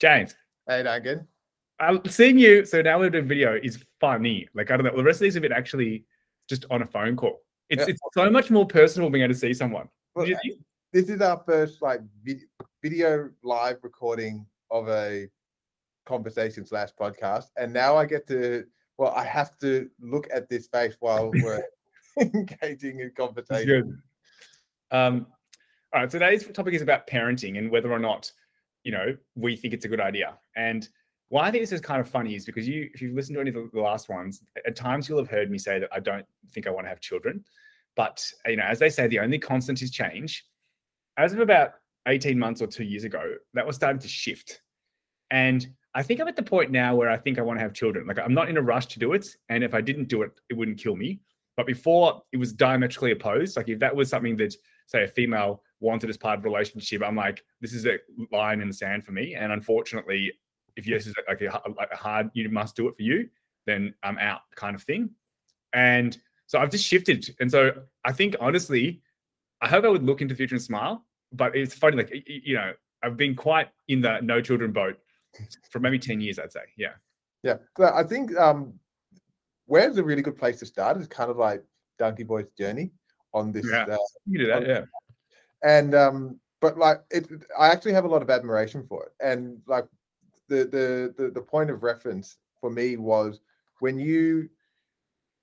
James. Hey, Duncan. Uh, seeing you, so now we're doing video is funny. Like I don't know, the rest of these have been actually just on a phone call. It's Yeah. it's so much more personal being able to see someone. Well, Do you think? this is our first like vid- video live recording of a conversation slash podcast, and now I get to. Well, I have to look at this face while we're engaging in conversation. good. Um, all right, today's topic is about parenting and whether or not, you know, we think it's a good idea. And why I think this is kind of funny is because you, if you've listened to any of the last ones, at times you'll have heard me say that I don't think I want to have children. But you know, as they say, the only constant is change. As of about 18 months or two years ago, that was starting to shift. And I think I'm at the point now where I think I want to have children. Like I'm not in a rush to do it. And if I didn't do it, it wouldn't kill me. But before it was diametrically opposed. Like if that was something that, say, a female wanted as part of a relationship, I'm like, this is a line in the sand for me. And unfortunately, if this is like a, like a hard, you must do it for you, then I'm out kind of thing. And so I've just shifted. And so I think honestly, I hope I would look into the future and smile. But it's funny, like you know, I've been quite in the no children boat for maybe 10 years, I'd say. Yeah. Yeah, but I think um, where's a really good place to start is kind of like Donkey Boy's journey on this. Yeah. Uh, You do that, yeah. And um, but like it, I actually have a lot of admiration for it, and like the the the, the point of reference for me was when you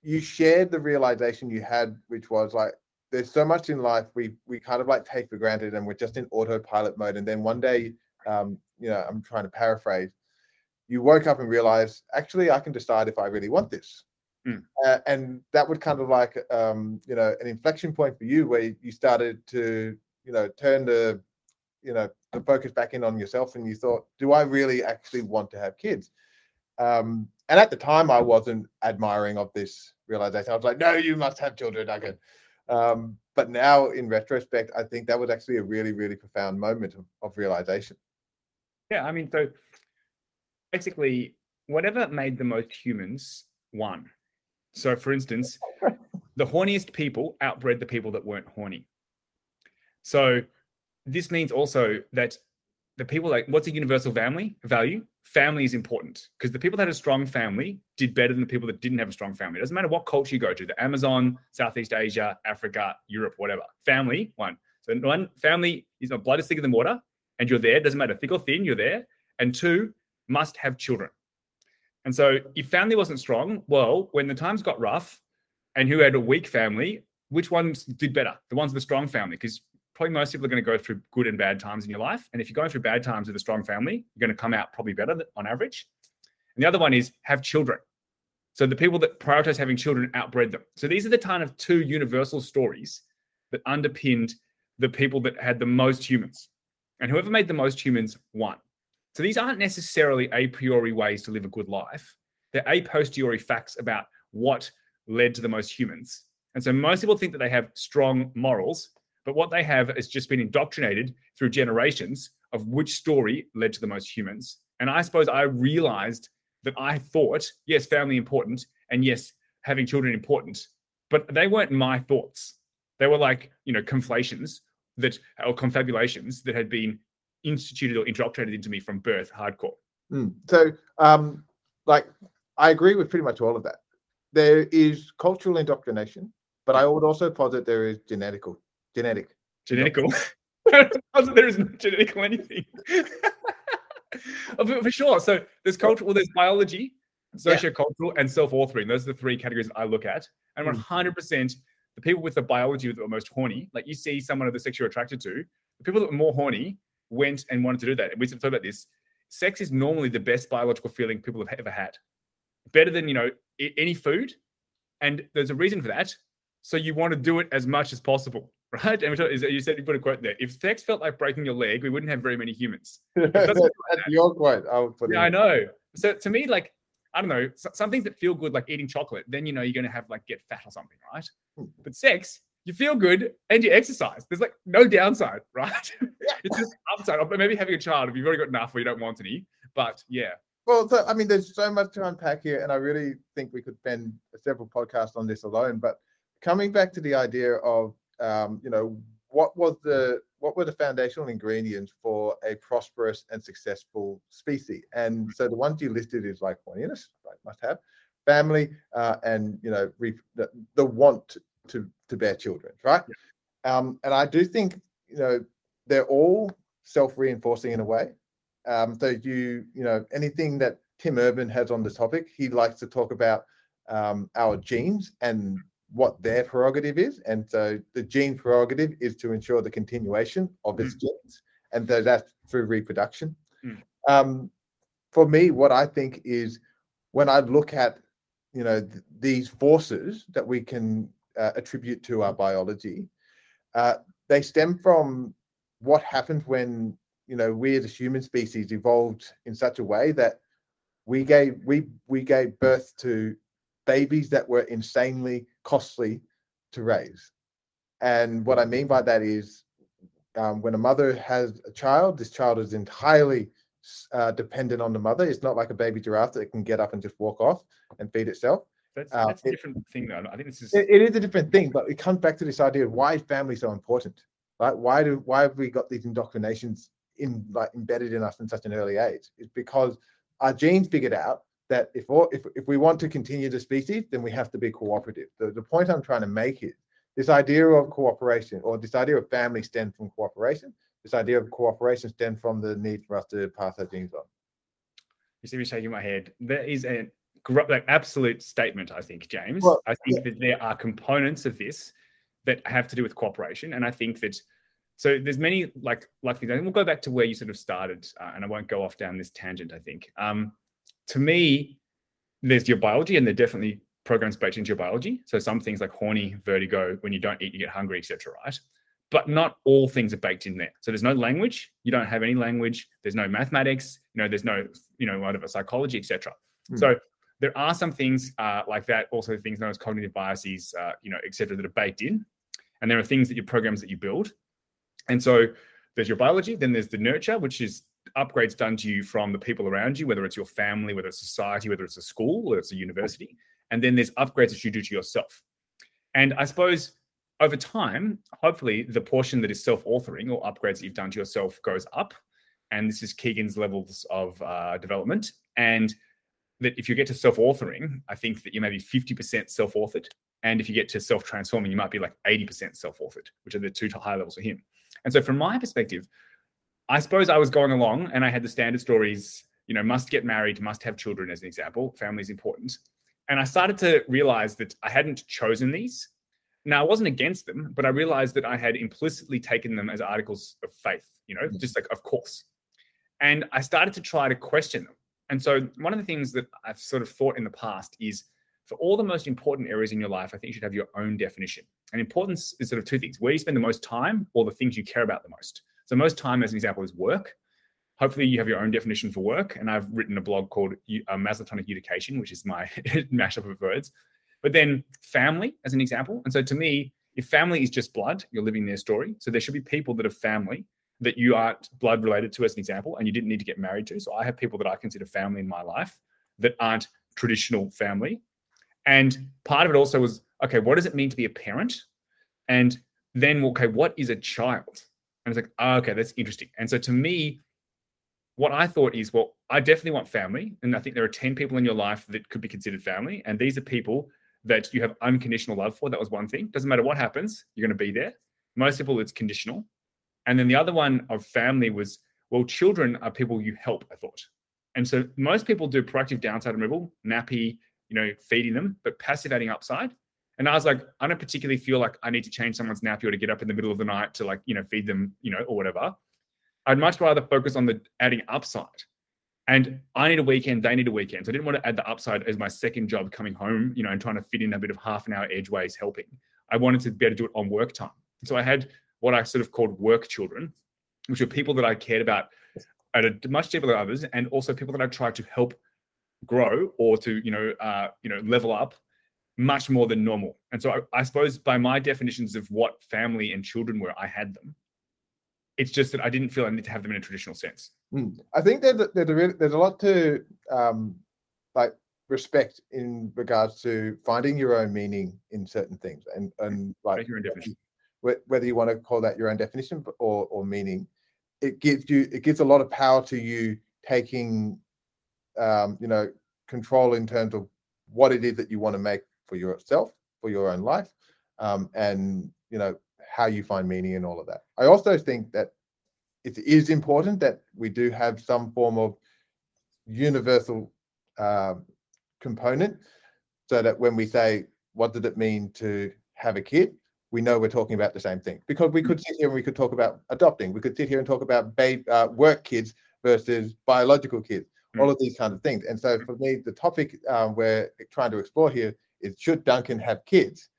you shared the realization you had, which was like there's so much in life we we kind of like take for granted, and we're just in autopilot mode, and then one day, um, you know, I'm trying to paraphrase. You woke up and realized, actually, I can decide if I really want this, Mm. uh, and that would kind of like, um, you know, an inflection point for you where you started to, you know, turn the, you know, the focus back in on yourself, and you thought, do I really actually want to have kids? Um, and at the time, I wasn't admiring of this realization. I was like, no, you must have children, Duncan. Um, but now, in retrospect, I think that was actually a really, really profound moment of, of realization. Yeah, I mean, so basically, whatever made the most humans won. So, for instance, the horniest people outbred the people that weren't horny. So, this means also that the people like what's a universal family value? Family is important because the people that had a strong family did better than the people that didn't have a strong family. It doesn't matter what culture you go to, the Amazon, Southeast Asia, Africa, Europe, whatever. Family, one. So one family is not blood is thicker than water, and you're there. Doesn't matter thick or thin, you're there. And two, must have children. And so if family wasn't strong, well, when the times got rough and who had a weak family, which ones did better? The ones with a strong family, because probably most people are going to go through good and bad times in your life. And if you're going through bad times with a strong family, you're going to come out probably better on average. And the other one is have children. So the people that prioritize having children outbred them. So these are the kind of two universal stories that underpinned the people that had the most humans. And whoever made the most humans won. So these aren't necessarily a priori ways to live a good life. They're a posteriori facts about what led to the most humans. And so most people think that they have strong morals, but what they have is just been indoctrinated through generations of which story led to the most humans. And I suppose I realized that I thought, yes, family important, and yes, having children important, but they weren't my thoughts. They were like, you know, conflations that or confabulations that had been instituted or indoctrinated into me from birth, hardcore. Mm. So, um, like, I agree with pretty much all of that. There is cultural indoctrination, but I would also posit there is genetical, genetic. Genetical. there is no genetical anything. Oh, for, sure. So there's culture, well, there's biology, sociocultural, and self-authoring. Those are the three categories I look at. And Mm. 100% the people with the biology that were most horny, like you see someone of the sex you're attracted to, the people that were more horny went and wanted to do that. And we talked about this. Sex is normally the best biological feeling people have ever had. Better than, you know, any food. And there's a reason for that. So you want to do it as much as possible, right? And talked- you said you put a quote there. If sex felt like breaking your leg, we wouldn't have very many humans. That's your quote. I would put Yeah, I know. So to me, like, I don't know, some things that feel good, like eating chocolate, then you know you're going to have like get fat or something, right? Hmm. But sex, you feel good and you exercise. There's like no downside, right? Yeah. it's just upside. Or maybe having a child if you've already got enough or you don't want any. But yeah, Well, so, I mean, there's so much to unpack here, and I really think we could spend several podcasts on this alone. But coming back to the idea of, um, you know, what was the what were the foundational ingredients for a prosperous and successful species? And so the ones you listed is like horniness, like must have, family, uh, and you know re- the, the want to to bear children, right? Yeah. Um, and I do think you know they're all self-reinforcing in a way. Um, so you you know anything that Tim Urban has on the topic, he likes to talk about um, our genes and what their prerogative is. And so the gene prerogative is to ensure the continuation of its mm. genes, and so that's through reproduction. Mm. Um, for me, what I think is when I look at you know th- these forces that we can uh, attribute to our biology, uh, they stem from what happened when you know we as a human species evolved in such a way that we gave we we gave birth to babies that were insanely costly to raise. And what I mean by that is um, when a mother has a child, this child is entirely uh, dependent on the mother. It's not like a baby giraffe that can get up and just walk off and feed itself. That's, uh, a different thing, though. I think this is. It, it is a different thing, but it comes back to this idea of why is family so important, right? Why do why have we got these indoctrinations in like embedded in us in such an early age? It's because our genes figured out that if, all, if, if we want to continue the species, then we have to be cooperative. The, the point I'm trying to make is this idea of cooperation or this idea of family stems from cooperation. This idea of cooperation stems from the need for us to pass our genes on. You see me shaking my head. There is a like absolute statement, I think, James. Well, I think yeah. that there are components of this that have to do with cooperation, and I think that so there's many like like things. And we'll go back to where you sort of started, uh, and I won't go off down this tangent. I think. Um, to me, there's your biology, and they're definitely programs baked into your biology. So some things like horny, vertigo, when you don't eat, you get hungry, etc. Right? But not all things are baked in there. So there's no language. You don't have any language. There's no mathematics. You know, there's no you know whatever psychology, etc. Mm. So there are some things uh, like that. Also, things known as cognitive biases, uh, you know, etc. that are baked in. And there are things that your programs that you build. And so there's your biology. Then there's the nurture, which is upgrades done to you from the people around you, whether it's your family, whether it's society, whether it's a school, whether it's a university. And then there's upgrades that you do to yourself. And I suppose over time, hopefully the portion that is self-authoring or upgrades that you've done to yourself goes up. And this is Kegan's levels of uh, development. And that if you get to self-authoring, I think that you may be 50% self-authored. And if you get to self-transforming, you might be like 80% self-authored, which are the two high levels for him. And so from my perspective, I suppose I was going along and I had the standard stories, you know, must get married, must have children as an example. Family is important. And I started to realize that I hadn't chosen these. Now, I wasn't against them, but I realized that I had implicitly taken them as articles of faith, you know, mm-hmm. just like, of course. And I started to try to question them. And so, one of the things that I've sort of thought in the past is for all the most important areas in your life, I think you should have your own definition. And importance is sort of two things where you spend the most time or the things you care about the most. So most time, as an example, is work. Hopefully, you have your own definition for work. And I've written a blog called uh, Maslowtonic Education, which is my mashup of words. But then family, as an example. And so to me, if family is just blood, you're living their story. So there should be people that are family that you aren't blood related to, as an example, and you didn't need to get married to. So I have people that I consider family in my life that aren't traditional family. And part of it also was okay, what does it mean to be a parent? And then, okay, what is a child? And it's like, oh, okay, that's interesting. And so to me, what I thought is, well, I definitely want family. And I think there are 10 people in your life that could be considered family. And these are people that you have unconditional love for. That was one thing. Doesn't matter what happens, you're going to be there. Most people, it's conditional. And then the other one of family was, well, children are people you help, I thought. And so most people do proactive downside removal, nappy, you know, feeding them, but passive adding upside. And I was like, I don't particularly feel like I need to change someone's nappy or to get up in the middle of the night to like, you know, feed them, you know, or whatever. I'd much rather focus on the adding upside. And I need a weekend, they need a weekend. So I didn't want to add the upside as my second job coming home, you know, and trying to fit in a bit of half an hour edgeways helping. I wanted to be able to do it on work time. So I had what I sort of called work children, which were people that I cared about at a much deeper than others, and also people that I tried to help grow or to, you know, uh, you know, level up much more than normal. And so I, I, suppose by my definitions of what family and children were, I had them. It's just that I didn't feel I need to have them in a traditional sense. Mm. I think that there's a, there's a lot to um, like respect in regards to finding your own meaning in certain things and and like whether you want to call that your own definition or or meaning, it gives you it gives a lot of power to you taking, um, you know, control in terms of what it is that you want to make for yourself for your own life, um, and you know how you find meaning in all of that. I also think that it is important that we do have some form of universal uh, component so that when we say what did it mean to have a kid? we know we're talking about the same thing. Because we could sit here and we could talk about adopting. We could sit here and talk about babe, uh, work kids versus biological kids. Mm. all of these kinds of things. And so for me the topic um, we're trying to explore here is should duncan have kids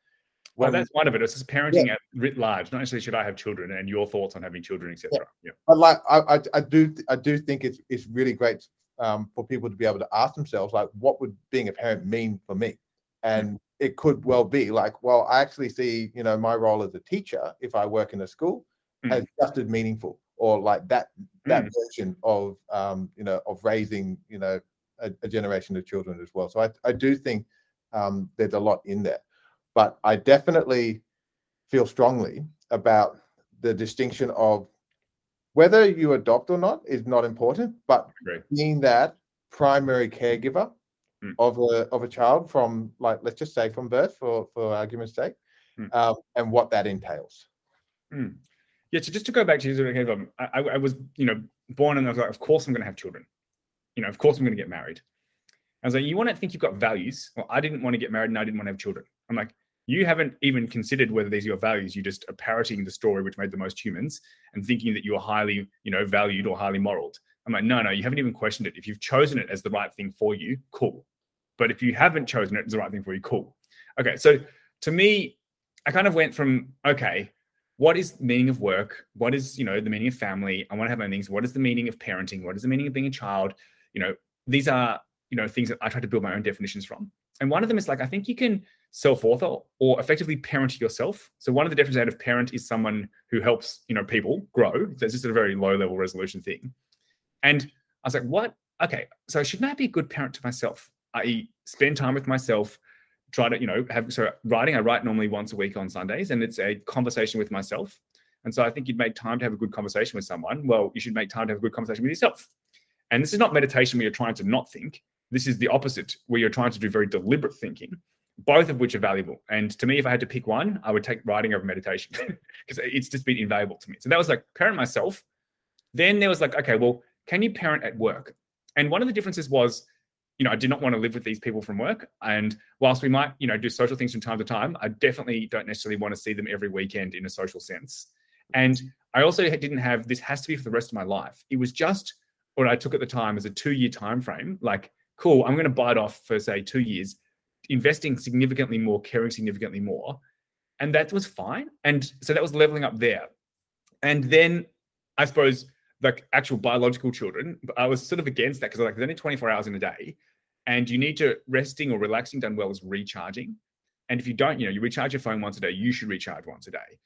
well, that's one of it. It's just parenting yeah. at writ large. Not necessarily should I have children, and your thoughts on having children, etc. Yeah. yeah. But like, I, I, I, do, I do think it's it's really great um, for people to be able to ask themselves, like, what would being a parent mean for me? And it could well be like, well, I actually see, you know, my role as a teacher, if I work in a school, mm. as just as meaningful, or like that that mm. version of, um, you know, of raising, you know, a, a generation of children as well. So I, I do think um, there's a lot in there but I definitely feel strongly about the distinction of whether you adopt or not is not important, but being that primary caregiver mm. of a of a child from like let's just say from birth for for argument's sake, mm. um, and what that entails. Mm. Yeah, so just to go back to you, I, I was you know born and I was like, of course I'm going to have children. You know, of course I'm going to get married. I was like, you want to think you've got values? Well, I didn't want to get married and I didn't want to have children. I'm like, you haven't even considered whether these are your values. You just are parroting the story which made the most humans and thinking that you are highly, you know, valued or highly modeled. I'm like, no, no, you haven't even questioned it. If you've chosen it as the right thing for you, cool. But if you haven't chosen it as the right thing for you, cool. Okay, so to me, I kind of went from okay, what is the meaning of work? What is you know the meaning of family? I want to have my things. What is the meaning of parenting? What is the meaning of being a child? You know, these are you know things that I try to build my own definitions from. And one of them is like I think you can self-author or effectively parent yourself. So one of the definitions out of parent is someone who helps, you know, people grow. So it's just a very low-level resolution thing. And I was like, what? Okay, so shouldn't I be a good parent to myself? I spend time with myself, try to, you know, have so writing, I write normally once a week on Sundays, and it's a conversation with myself. And so I think you'd make time to have a good conversation with someone. Well, you should make time to have a good conversation with yourself. And this is not meditation where you're trying to not think. This is the opposite, where you're trying to do very deliberate thinking both of which are valuable. And to me, if I had to pick one, I would take writing over meditation because it's just been invaluable to me. So that was like parent myself. Then there was like, okay, well, can you parent at work? And one of the differences was, you know, I did not want to live with these people from work. And whilst we might, you know, do social things from time to time, I definitely don't necessarily want to see them every weekend in a social sense. And I also didn't have this has to be for the rest of my life. It was just what I took at the time as a two-year time frame. Like, cool, I'm going to bite off for say two years investing significantly more, caring significantly more. And that was fine. And so that was leveling up there. And then I suppose like actual biological children, I was sort of against that because like there's only 24 hours in a day. And you need to resting or relaxing done well is recharging. And if you don't, you know, you recharge your phone once a day, you should recharge once a day.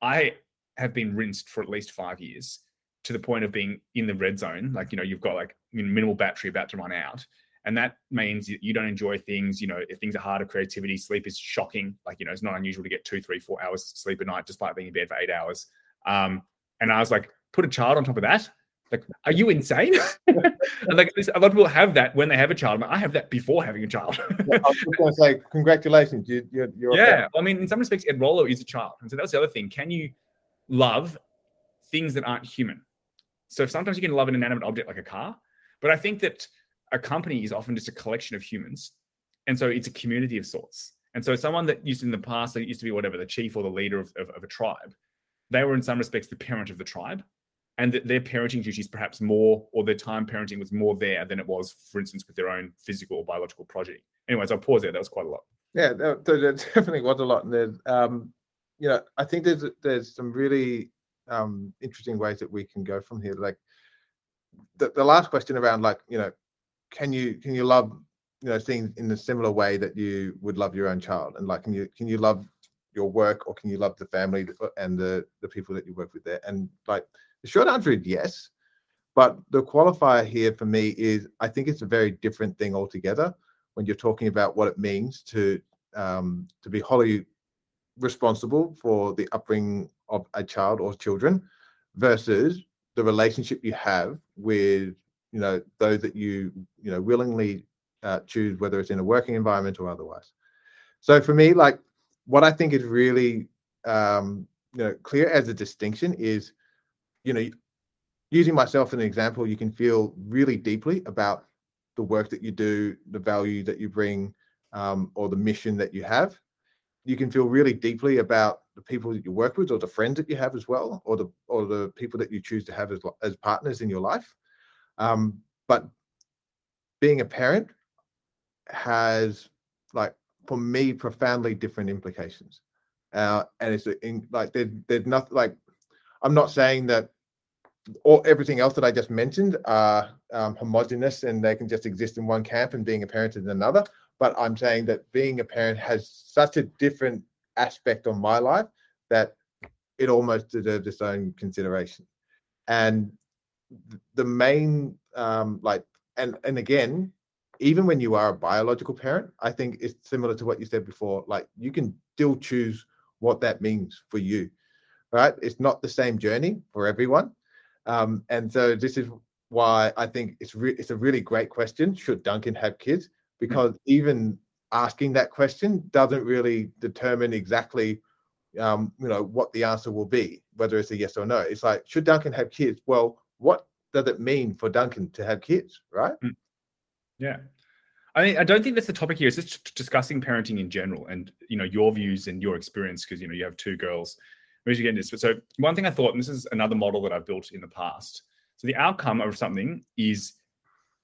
I have been rinsed for at least five years to the point of being in the red zone. Like, you know, you've got like minimal battery about to run out and that means you don't enjoy things you know if things are harder creativity sleep is shocking. Like you know it's not unusual to get two three four hours sleep a night despite being in bed for eight hours. Um, and i was like put a child on top of that? Like are you insane? And like a lot of people have that when they have a child. I have that before having a child. Yeah, i was going to say congratulations you, you're, you're yeah i mean in some respects Edrolo is a child. And so that's the other thing. Can you love things that aren't human? So sometimes you can love an inanimate object like a car but i think that a company is often just a collection of humans. And so it's a community of sorts. And so someone that used in the past, that used to be whatever, the chief or the leader of, of, of a tribe, they were in some respects the parent of the tribe. And that their parenting duties perhaps more, or their time parenting was more there than it was, for instance, with their own physical or biological progeny. Anyways, I'll pause there. That was quite a lot. Yeah, there definitely was a lot. And there's, um, you know, I think there's there's some really um, interesting ways that we can go from here. Like the, the last question around, like, you know, can you can you love you know things in a similar way that you would love your own child? And like can you can you love your work or can you love the family and the the people that you work with there? And like the short answer is yes but the qualifier here for me is i think it's a very different thing altogether when you're talking about what it means to um to be wholly responsible for the upbringing of a child or children versus the relationship you have with you know those that you you know willingly uh, choose whether it's in a working environment or otherwise. So for me like what i think is really um you know clear as a distinction is you know using myself as an example you can feel really deeply about the work that you do the value that you bring um, or the mission that you have. You can feel really deeply about the people that you work with or the friends that you have as well or the or the people that you choose to have as, as partners in your life um, but being a parent has like for me profoundly different implications uh, and it's in, like there, there's nothing like i'm not saying that all everything else that i just mentioned are um, homogenous and they can just exist in one camp and being a parent in another but I'm saying that being a parent has such a different aspect on my life that it almost deserves its own consideration. And the main, um, like, and and again, even when you are a biological parent, I think it's similar to what you said before. Like, you can still choose what that means for you, right? It's not the same journey for everyone, um, and so this is why I think it's re- it's a really great question. Should Duncan have kids? because even asking that question doesn't really determine exactly um, you know what the answer will be whether it's a yes or no it's like should duncan have kids well what does it mean for duncan to have kids right mm. yeah I mean, I don't think that's the topic here. It's just discussing parenting in general, and you know your views and your experience because you know you have two girls. Maybe you get this. But so one thing I thought, and this is another model that I've built in the past. So the outcome of something is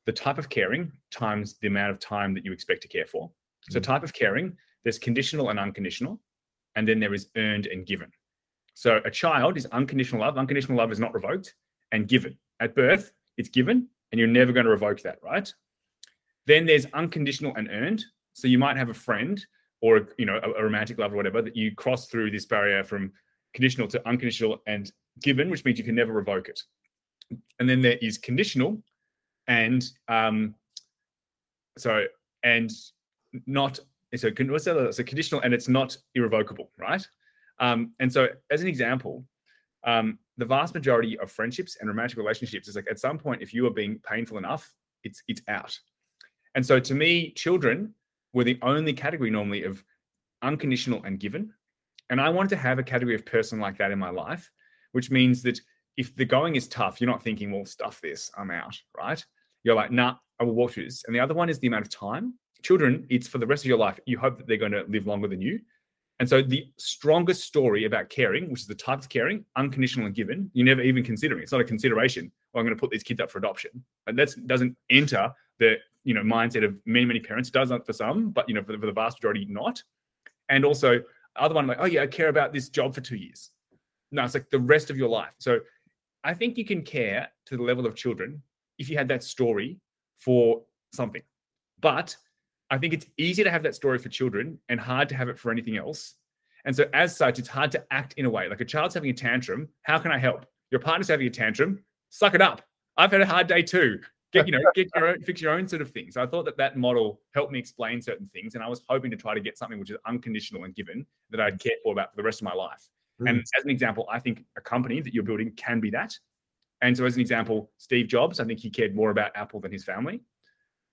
the type of caring times the amount of time that you expect to care for. So, mm. type of caring, there's conditional and unconditional, and then there is earned and given. So, a child is unconditional love. Unconditional love is not revoked and given. At birth, it's given, and you're never going to revoke that, right? Then there's unconditional and earned. So, you might have a friend or you know a, a romantic love or whatever that you cross through this barrier from conditional to unconditional and given, which means you can never revoke it. And then there is conditional, and um, so and not so what's that? So conditional and it's not irrevocable, right? Um, and so as an example, um, the vast majority of friendships and romantic relationships is like at some point, if you are being painful enough, it's it's out. And so to me, children were the only category normally of unconditional and given. And I wanted to have a category of person like that in my life, which means that if the going is tough, you're not thinking, well, stuff this, I'm out, right? You're like, nah, I will watch this. And the other one is the amount of time. Children, it's for the rest of your life. You hope that they're going to live longer than you. And so the strongest story about caring, which is the type of caring, unconditional and given, you're never even considering. It's not a consideration. Well, I'm going to put these kids up for adoption. And that doesn't enter the you know mindset of many many parents. It does not for some, but you know for the, for the vast majority, not. And also other one like, oh yeah, I care about this job for two years. No, it's like the rest of your life. So I think you can care to the level of children if you had that story for something. But I think it's easy to have that story for children and hard to have it for anything else. And so, as such, it's hard to act in a way like a child's having a tantrum. How can I help? Your partner's having a tantrum. Suck it up. I've had a hard day too. Get you know, get your own, fix your own sort of things. So I thought that that model helped me explain certain things, and I was hoping to try to get something which is unconditional and given that I'd care for about for the rest of my life. Mm. And as an example, I think a company that you're building can be that. And so, as an example, Steve Jobs, I think he cared more about Apple than his family.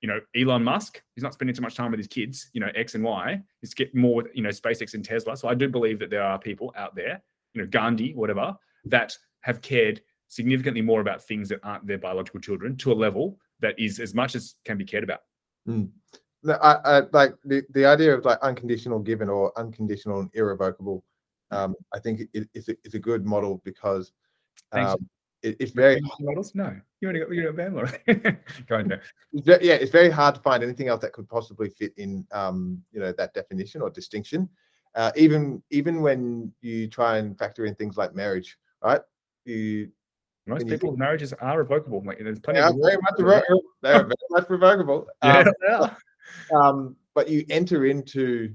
You know, Elon Musk, he's not spending too much time with his kids, you know, X and Y. He's get more with, you know, SpaceX and Tesla. So I do believe that there are people out there, you know, Gandhi, whatever, that have cared significantly more about things that aren't their biological children to a level that is as much as can be cared about. Mm. No, I, I, like the, the idea of like unconditional given or unconditional and irrevocable. Um, I think it, it's, a, it's a good model because um, it, it's very models. No, you only got you know band model. Go on, Yeah, it's very hard to find anything else that could possibly fit in, um, you know, that definition or distinction. Uh, even even when you try and factor in things like marriage, right? You most people's think, marriages are revocable. Like there's plenty. of very much revocable. They're very much revocable. Um, yeah. um, but you enter into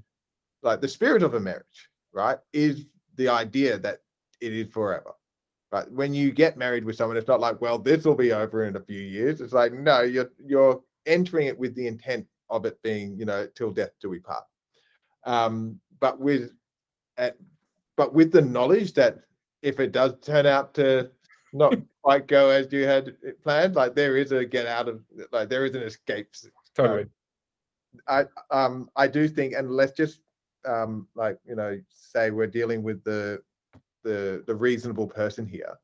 like the spirit of a marriage, right? Is the idea that it is forever but when you get married with someone, it's not like, well, this will be over in a few years. It's like, no, you're you're entering it with the intent of it being, you know, till death do we part. Um, but with at, but with the knowledge that if it does turn out to not quite go as you had planned, like there is a get out of like there is an escape. Totally. I um I do think, and let's just um like you know say we're dealing with the the the reasonable person here.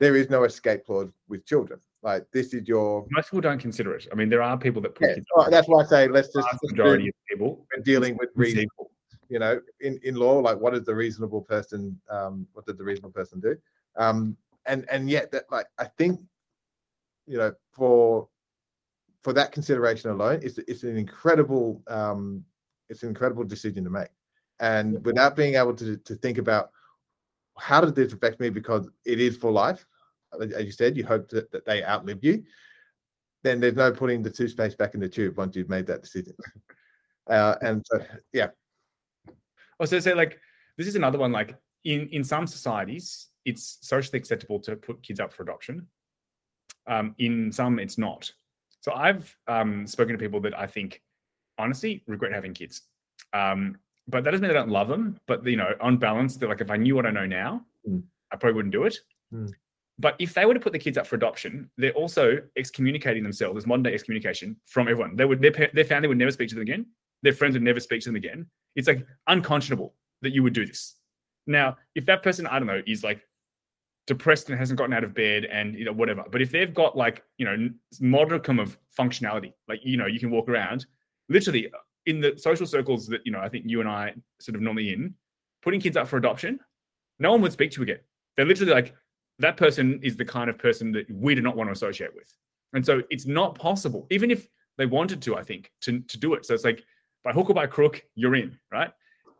There is no escape clause with children. Like this is your Most people don't consider it. I mean, there are people that put yeah, oh, that's why I say let's just majority of people. we're dealing with reasonable. You know, in in law, like what does the reasonable person um what did the reasonable person do? Um and and yet that like I think you know for for that consideration alone, it's it's an incredible um it's an incredible decision to make. And without being able to to think about how did this affect me because it is for life, as you said, you hope that, that they outlive you. Then there's no putting the toothpaste back in the tube once you've made that decision. Uh, and so, yeah, Also, say like this is another one. Like in in some societies, it's socially acceptable to put kids up for adoption. Um, in some, it's not. So I've um, spoken to people that I think honestly regret having kids. Um, but that doesn't mean I don't love them. But you know, on balance, they're like if I knew what I know now, Mm. I probably wouldn't do it. Mm. But if they were to put the kids up for adoption, they're also excommunicating themselves as modern day excommunication from everyone. They would their, their family would never speak to them again. Their friends would never speak to them again. It's like unconscionable that you would do this. Now, if that person, I don't know, is like depressed and hasn't gotten out of bed and you know whatever, but if they've got like you know modicum of functionality, like you know you can walk around, literally in the social circles that you know I think you and I sort of normally in, putting kids up for adoption, no one would speak to again. They're literally like that person is the kind of person that we do not want to associate with, and so it's not possible, even if they wanted to, I think, to to do it. So it's like by hook or by crook, you're in, right?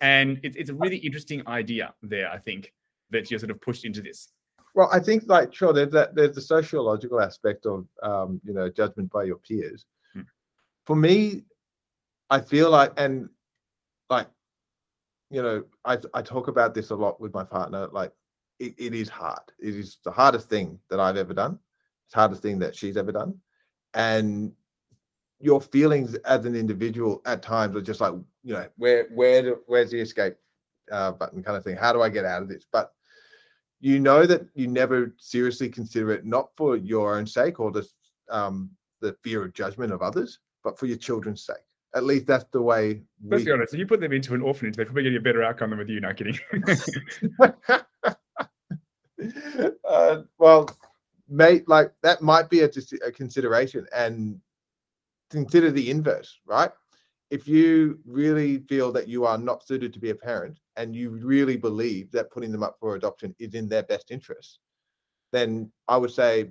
And it's it's a really interesting idea there, I think, that you're sort of pushed into this. Well, I think like sure, there's that there's the sociological aspect of um, you know judgment by your peers. Hmm. For me, I feel like and like you know I I talk about this a lot with my partner. Like it, it is hard. It is the hardest thing that I've ever done. It's the hardest thing that she's ever done, and your feelings as an individual at times are just like you know where where do, where's the escape uh, button kind of thing. How do I get out of this? But you know that you never seriously consider it not for your own sake or the um, the fear of judgment of others, but for your children's sake. At least that's the way Let's we. be honest. If you put them into an orphanage, they're probably getting a better outcome than with you. Not kidding. uh, well, mate, like that might be a, a consideration, and consider the inverse, right? If you really feel that you are not suited to be a parent, and you really believe that putting them up for adoption is in their best interest, then I would say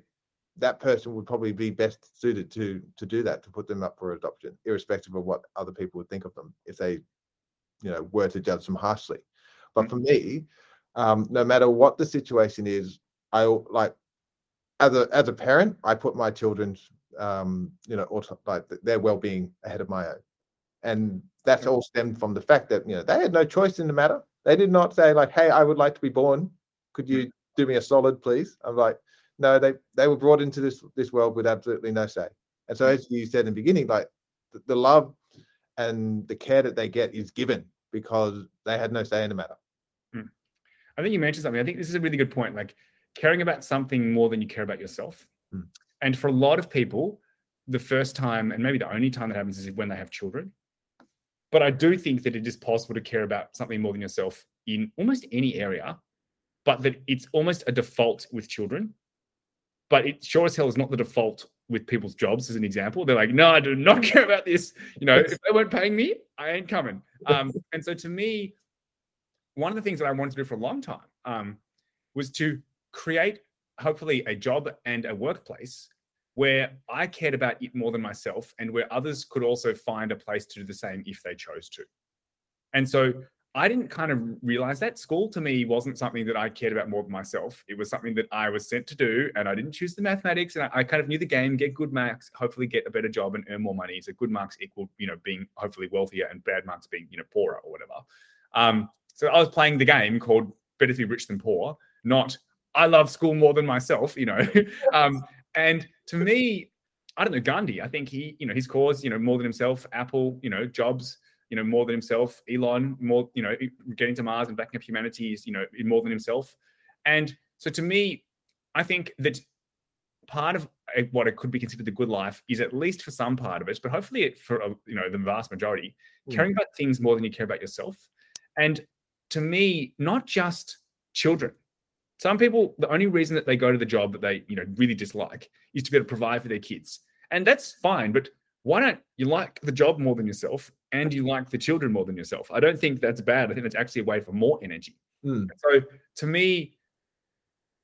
that person would probably be best suited to to do that to put them up for adoption, irrespective of what other people would think of them if they, you know, were to judge them harshly. But for me, um, no matter what the situation is, I like as a as a parent, I put my children's um, you know, auto, like their well being ahead of my own, and that's all stemmed from the fact that you know they had no choice in the matter. They did not say like, "Hey, I would like to be born. Could you do me a solid, please?" I'm like, no, they they were brought into this this world with absolutely no say. And so, as you said in the beginning, like the, the love and the care that they get is given because they had no say in the matter. I think you mentioned something. I think this is a really good point. Like caring about something more than you care about yourself. Hmm. And for a lot of people, the first time and maybe the only time that happens is when they have children. But I do think that it is possible to care about something more than yourself in almost any area, but that it's almost a default with children. But it sure as hell is not the default with people's jobs, as an example. They're like, no, I do not care about this. You know, if they weren't paying me, I ain't coming. Um, and so to me, one of the things that I wanted to do for a long time um, was to create, hopefully, a job and a workplace where I cared about it more than myself and where others could also find a place to do the same if they chose to. And so I didn't kind of realize that school to me wasn't something that I cared about more than myself. It was something that I was sent to do, and I didn't choose the mathematics. And I, I kind of knew the game: get good marks, hopefully get a better job and earn more money. So good marks equal, you know, being hopefully wealthier, and bad marks being, you know, poorer or whatever. Um, so I was playing the game called "Better to be rich than poor," not "I love school more than myself," you know. um, and to me, I don't know Gandhi. I think he, you know, his cause, you know, more than himself. Apple, you know, Jobs you know, more than himself. Elon, more, you know, getting to Mars and backing up humanity is, you know, more than himself. And so to me, I think that part of what it could be considered the good life is at least for some part of it, but hopefully for you know the vast majority, mm. caring about things more than you care about yourself. And to me, not just children. Some people, the only reason that they go to the job that they you know really dislike is to be able to provide for their kids, and that's fine. But why don't you like the job more than yourself and you like the children more than yourself? I don't think that's bad. I think that's actually a way for more energy. Mm. So to me,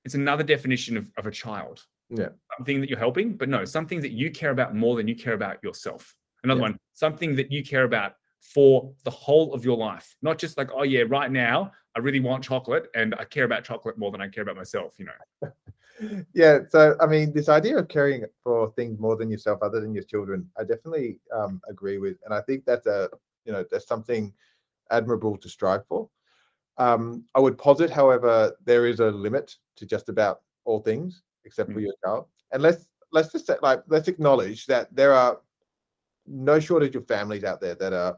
it's another definition of, of a child. Yeah. Something that you're helping, but no, something that you care about more than you care about yourself. Another yeah. one, something that you care about for the whole of your life, not just like, oh yeah, right now I really want chocolate and I care about chocolate more than I care about myself, you know. yeah. So I mean, this idea of caring for things more than yourself, other than your children, I definitely um, agree with, and I think that's a you know that's something admirable to strive for. Um, I would posit, however, there is a limit to just about all things except mm. for your child. And let's let's just say, like let's acknowledge that there are no shortage of families out there that are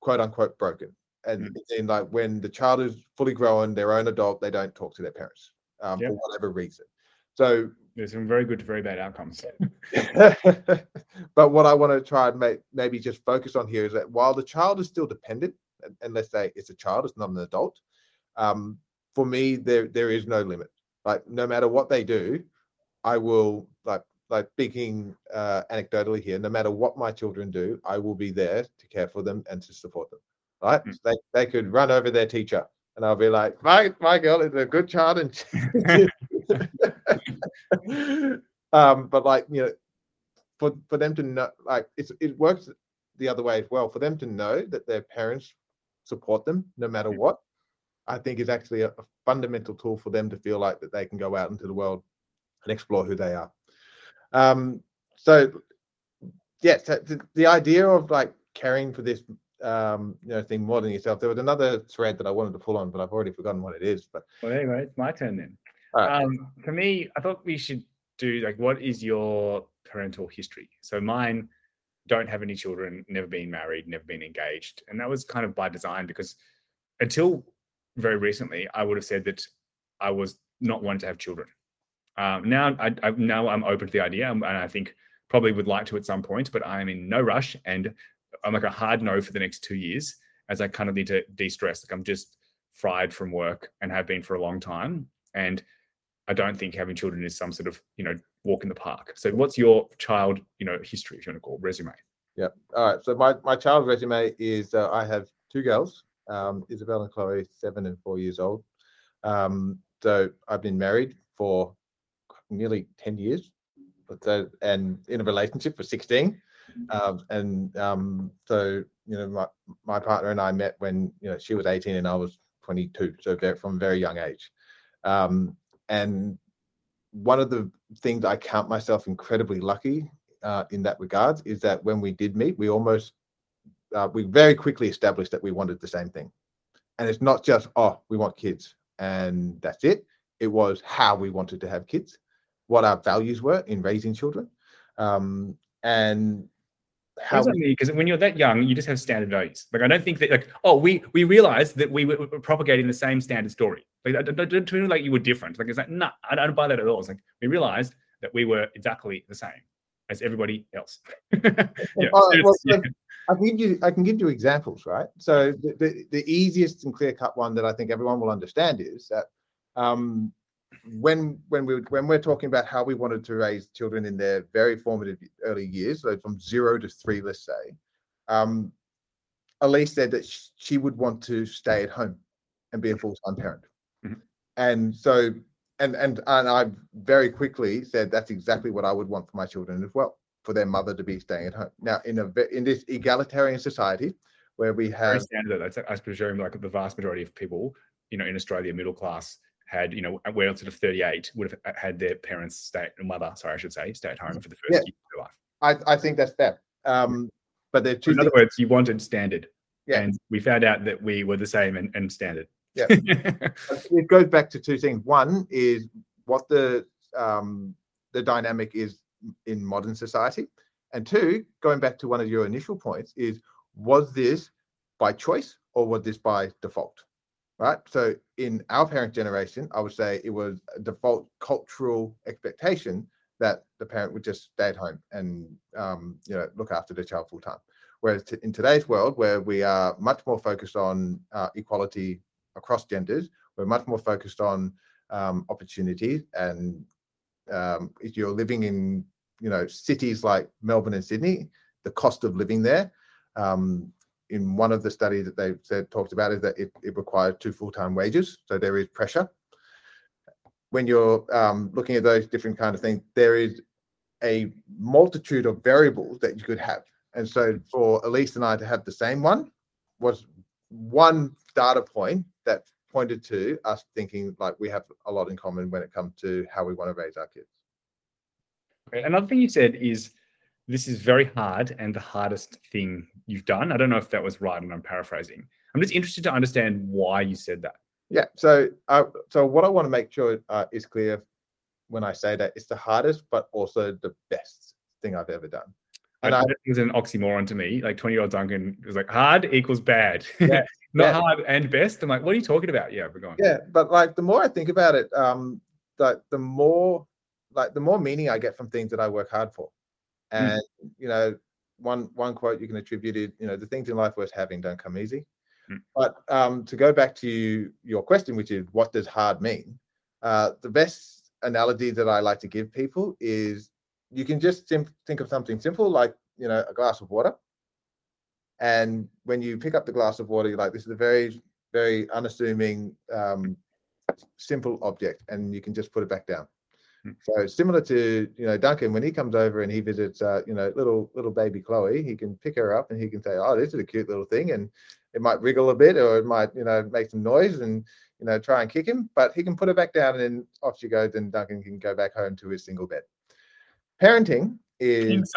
quote unquote broken. And mm. like when the child is fully grown, their own adult, they don't talk to their parents um, yep. for whatever reason. So there's some very good to very bad outcomes. but what I want to try and make, maybe just focus on here is that while the child is still dependent, and, let's say it's a child, it's not an adult, um, for me, there there is no limit. Like no matter what they do, I will like like speaking uh, anecdotally here. No matter what my children do, I will be there to care for them and to support them. Right? Mm. They they could run over their teacher, and I'll be like, my my girl is a good child, and um, but like you know, for for them to know, like it's it works the other way as well. For them to know that their parents support them no matter what I think is actually a, a fundamental tool for them to feel like that they can go out into the world and explore who they are. Um, so, yeah, so the, the, idea of like caring for this, um, you know, thing more than yourself. There was another thread that I wanted to pull on, but I've already forgotten what it is. But well, anyway, it's my turn then. Right. Um, for me, I thought we should do like, what is your parental history? So mine don't have any children, never been married, never been engaged, and that was kind of by design because until very recently, I would have said that I was not wanting to have children. Um, now, I, I, now I'm open to the idea, and I think probably would like to at some point, but I am in no rush, and I'm like a hard no for the next two years, as I kind of need to de-stress. Like I'm just fried from work and have been for a long time, and I don't think having children is some sort of you know walk in the park. So, what's your child you know history, if you want to call resume? Yeah. All right. So my my child resume is uh, I have two girls um, Isabel and Chloe, seven and four years old. Um, so I've been married for nearly 10 years, so, and in a relationship for 16. Um, and um, so, you know, my, my partner and I met when, you know, she was 18 and I was 22. So from a very young age. Um, and one of the things I count myself incredibly lucky uh, in that regards is that when we did meet, we almost uh, we very quickly established that we wanted the same thing. And it's not just, oh, we want kids and that's it. It was how we wanted to have kids, what our values were in raising children. Um, and how because when you're that young, you just have standard values. Like I don't think that like oh we we realized that we were propagating the same standard story. Like I don't like you were different. Like it's like no, nah, I don't buy that at all. It's like we realized that we were exactly the same as everybody else. yeah, well, yeah. I can give you I can give you examples, right? So the, the, the easiest and clear cut one that I think everyone will understand is that um, when when we when we're talking about how we wanted to raise children in their very formative early years, so from zero to three, let's say, um, Elise said that she would want to stay at home and be a full time parent. And so and and and I very quickly said that's exactly what I would want for my children as well for their mother to be staying at home. Now, in a in this egalitarian society where we have standard, I presume like the vast majority of people, you know, in Australia, middle class had, you know, where sort of 38 would have had their parents stay, mother, sorry, I should say, stay at home for the first yeah. year of their life. I, I think that's fair. Um, but there two. In other words, you wanted standard. Yeah. And we found out that we were the same and, and standard. Yeah. it goes back to two things. One is what the um, the dynamic is in modern society. And two, going back to one of your initial points, is was this by choice or was this by default? Right. So in our parent generation, I would say it was a default cultural expectation that the parent would just stay at home and um, you know look after the child full time. Whereas t- in today's world, where we are much more focused on uh, equality across genders, we're much more focused on um, opportunities. And um, if you're living in you know cities like Melbourne and Sydney, the cost of living there um, in one of the studies that they said talked about is that it, it requires two full-time wages so there is pressure when you're um, looking at those different kind of things there is a multitude of variables that you could have and so for elise and i to have the same one was one data point that pointed to us thinking like we have a lot in common when it comes to how we want to raise our kids okay. another thing you said is this is very hard and the hardest thing you've done. I don't know if that was right and I'm paraphrasing. I'm just interested to understand why you said that. Yeah. So, uh, so what I want to make sure uh, is clear when I say that it's the hardest, but also the best thing I've ever done. And I, it was an oxymoron to me. Like 20 year old Duncan was like, hard equals bad. Yeah, Not yeah. hard and best. I'm like, what are you talking about? Yeah, we're going. Yeah. But like the more I think about it, um, like the more like the more meaning I get from things that I work hard for. Hmm. And mm. you know, one one quote you can attribute it, you know, the things in life worth having don't come easy. Mm. But um, to go back to your question, which is what does hard mean? Uh, the best analogy that I like to give people is you can just think of something simple like you know a glass of water, and when you pick up the glass of water, you're like, this is a very very unassuming, um, simple object, and you can just put it back down. So similar to you know Duncan, when he comes over and he visits uh, you know little little baby Chloe, he can pick her up and he can say, "Oh, this is a cute little thing," and it might wriggle a bit or it might you know make some noise and you know try and kick him, but he can put her back down and then off she goes, and Duncan can go back home to his single bed. Parenting is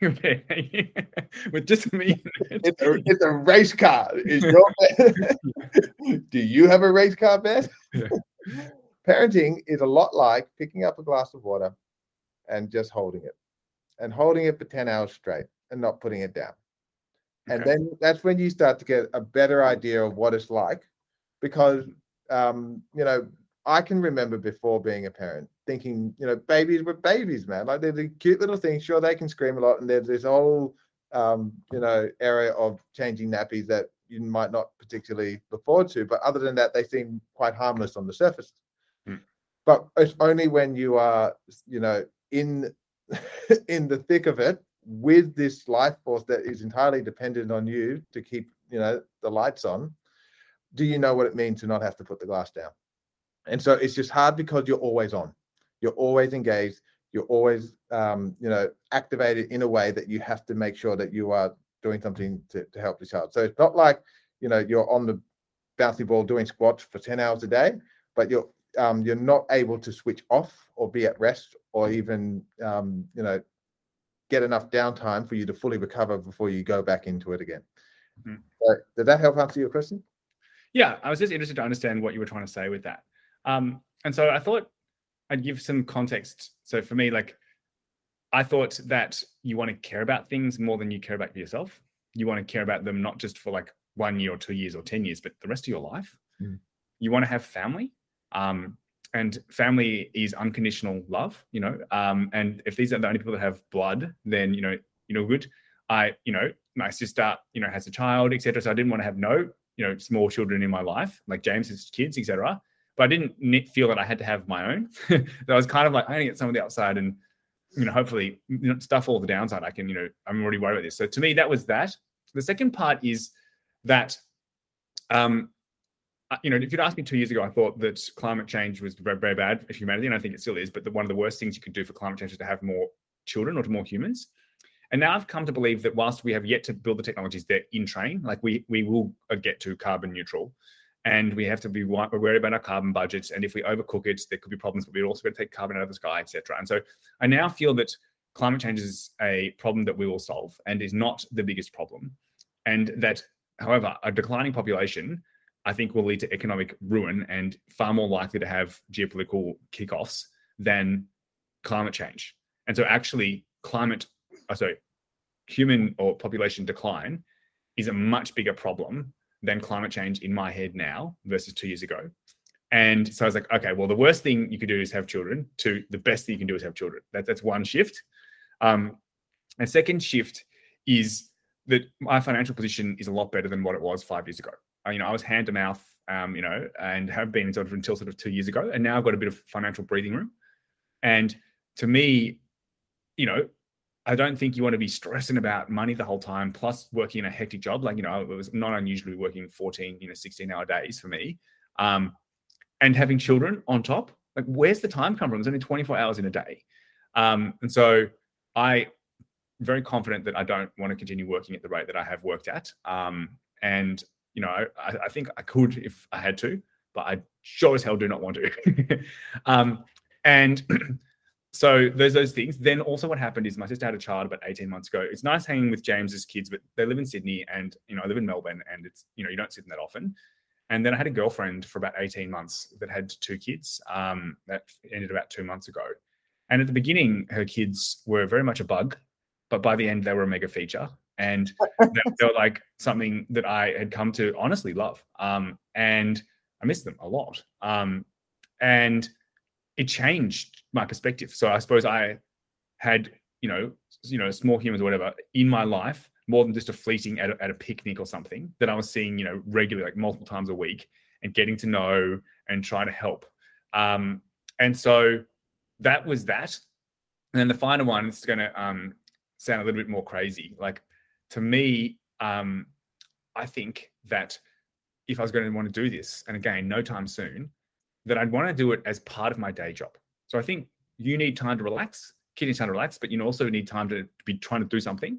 inside. with just me. It's a, it's a race car. Your Do you have a race car? Yeah. Parenting is a lot like picking up a glass of water and just holding it and holding it for 10 hours straight and not putting it down. Okay. And then that's when you start to get a better idea of what it's like because, um, you know, I can remember before being a parent thinking, you know, babies were babies, man. Like they're the cute little things. Sure, they can scream a lot. And there's this whole, um, you know, area of changing nappies that you might not particularly look forward to. But other than that, they seem quite harmless on the surface but it's only when you are you know in in the thick of it with this life force that is entirely dependent on you to keep you know the lights on do you know what it means to not have to put the glass down and so it's just hard because you're always on you're always engaged you're always um, you know activated in a way that you have to make sure that you are doing something to, to help the child so it's not like you know you're on the bouncy ball doing squats for 10 hours a day but you're um, you're not able to switch off or be at rest or even um, you know get enough downtime for you to fully recover before you go back into it again. Mm-hmm. So, did that help answer your question? Yeah, I was just interested to understand what you were trying to say with that. Um, and so I thought I'd give some context. So for me, like I thought that you want to care about things more than you care about yourself. You want to care about them not just for like one year or two years or 10 years, but the rest of your life. Mm. You want to have family. Um, and family is unconditional love, you know. Um, and if these are the only people that have blood, then you know, you know, good. I, you know, my sister, you know, has a child, etc. So I didn't want to have no, you know, small children in my life, like James's kids, etc. But I didn't feel that I had to have my own. so I was kind of like, I only get some of the outside, and you know, hopefully, you know, stuff all the downside. I can, you know, I'm already worried about this. So to me, that was that. The second part is that um, you know, if you'd asked me two years ago, I thought that climate change was very, very bad for humanity, and I think it still is. But the, one of the worst things you could do for climate change is to have more children or to more humans. And now I've come to believe that whilst we have yet to build the technologies that in train, like we we will uh, get to carbon neutral, and we have to be worried about our carbon budgets. And if we overcook it, there could be problems. But we're also going to take carbon out of the sky, etc. And so I now feel that climate change is a problem that we will solve and is not the biggest problem, and that however a declining population I think will lead to economic ruin and far more likely to have geopolitical kickoffs than climate change. And so, actually, climate, oh, sorry, human or population decline is a much bigger problem than climate change in my head now versus two years ago. And so I was like, okay, well, the worst thing you could do is have children. To the best thing you can do is have children. That, that's one shift. Um, a second shift is that my financial position is a lot better than what it was five years ago. Uh, you know, I was hand to mouth, um, you know, and have been sort of until sort of two years ago, and now I've got a bit of financial breathing room. And to me, you know, I don't think you want to be stressing about money the whole time, plus working in a hectic job. Like, you know, it was not unusually working 14, you know, 16 hour days for me. Um, and having children on top. Like, where's the time come from? There's only 24 hours in a day. Um, and so I very confident that I don't want to continue working at the rate that I have worked at. Um, and you know, I, I, think I could if I had to, but I sure as hell do not want to. um, and so there's those things. Then also what happened is my sister had a child about 18 months ago. It's nice hanging with James's kids, but they live in Sydney and you know, I live in Melbourne and it's you know, you don't see them that often. And then I had a girlfriend for about 18 months that had two kids. Um, that ended about two months ago. And at the beginning, her kids were very much a bug but by the end they were a mega feature and they were like something that I had come to honestly love. Um, and I miss them a lot. Um, and it changed my perspective. So I suppose I had, you know, you know, small humans or whatever in my life more than just a fleeting at a, at a picnic or something that I was seeing, you know, regularly, like multiple times a week and getting to know and try to help. Um, and so that was that. And then the final one is going to um, sound a little bit more crazy. Like to me, um, I think that if I was going to want to do this, and again, no time soon, that I'd want to do it as part of my day job. So I think you need time to relax, kid needs time to relax, but you also need time to be trying to do something.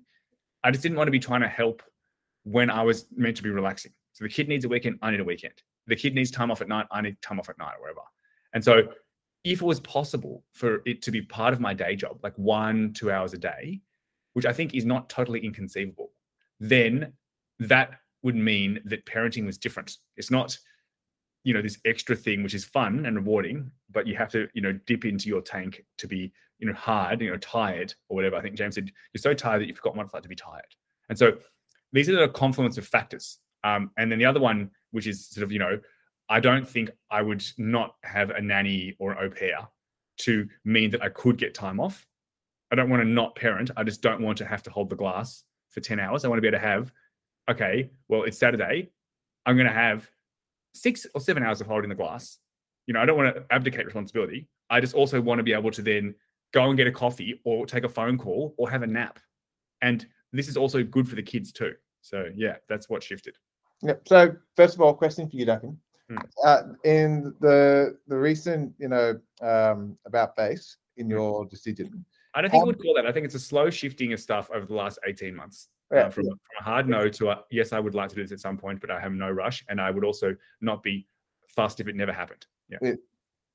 I just didn't want to be trying to help when I was meant to be relaxing. So the kid needs a weekend, I need a weekend. The kid needs time off at night, I need time off at night or whatever. And so if it was possible for it to be part of my day job, like one, two hours a day, which I think is not totally inconceivable, then that would mean that parenting was different. It's not, you know, this extra thing which is fun and rewarding, but you have to, you know, dip into your tank to be, you know, hard, you know, tired or whatever. I think James said you're so tired that you forgot what it's like to be tired. And so these are the confluence of factors. Um, and then the other one, which is sort of, you know, I don't think I would not have a nanny or an au pair to mean that I could get time off. I don't want to not parent. I just don't want to have to hold the glass for 10 hours. I want to be able to have, okay, well, it's Saturday. I'm going to have six or seven hours of holding the glass. You know, I don't want to abdicate responsibility. I just also want to be able to then go and get a coffee or take a phone call or have a nap. And this is also good for the kids too. So yeah, that's what shifted. Yep. So first of all, question for you, Duncan. Hmm. Uh, in the the recent, you know, um, about face in hmm. your decision, I don't think um, I would call that. I think it's a slow shifting of stuff over the last 18 months. Yeah, uh, from, from, a hard no to a yes, I would like to do this at some point, but I have no rush. And I would also not be fast if it never happened. Yeah.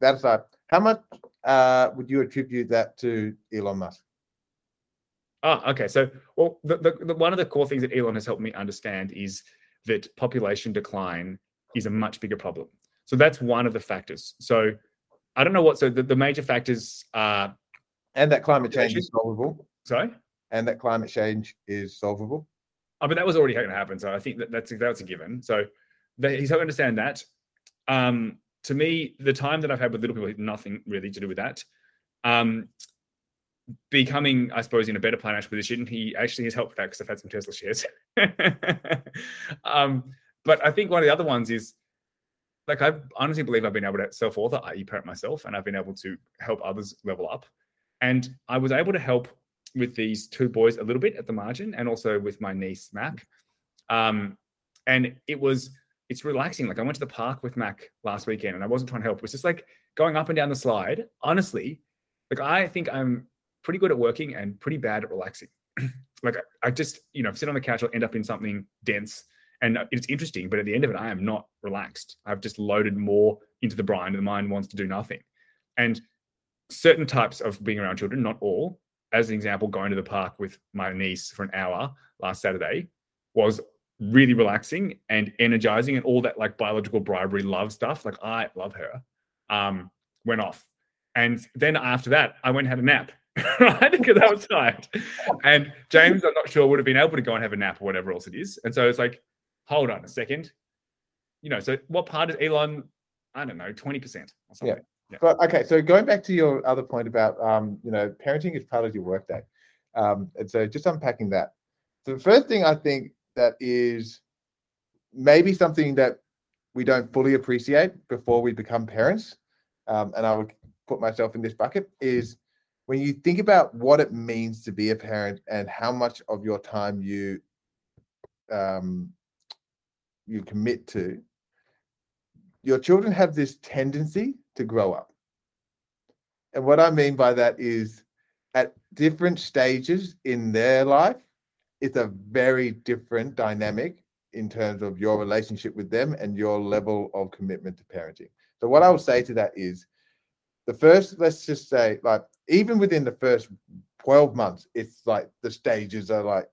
that's right. How much uh, would you attribute that to Elon Musk? Oh, okay. So, well, the, the, the, one of the core things that Elon has helped me understand is that population decline is a much bigger problem. So that's one of the factors. So I don't know what. So the, the major factors are and that climate change is solvable. Sorry? And that climate change is solvable. I mean, that was already going to happen. So I think that that's, that's a given. So he's helping understand that. Um, to me, the time that I've had with little people, nothing really to do with that. Um, becoming, I suppose, in a better financial position, he actually has helped with that because I've had some Tesla shares. um, but I think one of the other ones is like I honestly believe I've been able to self-author, i.e., parent myself, and I've been able to help others level up. And I was able to help with these two boys a little bit at the margin and also with my niece, Mac. Um, and it was, it's relaxing. Like I went to the park with Mac last weekend and I wasn't trying to help. It was just like going up and down the slide. Honestly, like I think I'm pretty good at working and pretty bad at relaxing. like I, I just, you know, sit on the couch, I'll end up in something dense and it's interesting, but at the end of it, I am not relaxed. I've just loaded more into the brine and the mind wants to do nothing. And certain types of being around children, not all. As an example, going to the park with my niece for an hour last Saturday was really relaxing and energizing, and all that like biological bribery love stuff. Like I love her. Um, went off, and then after that, I went and had a nap, right? Because I was tired. And James, I'm not sure, would have been able to go and have a nap or whatever else it is. And so it's like, hold on a second. You know, so what part is Elon? I don't know, 20% or something. Yeah. Yeah. But okay, so going back to your other point about um, you know, parenting is part of your workday. Um, and so just unpacking that. The first thing I think that is maybe something that we don't fully appreciate before we become parents, um, and I would put myself in this bucket, is when you think about what it means to be a parent and how much of your time you um, you commit to, your children have this tendency to grow up. And what I mean by that is at different stages in their life, it's a very different dynamic in terms of your relationship with them and your level of commitment to parenting. So, what I would say to that is the first, let's just say, like, even within the first 12 months, it's like the stages are like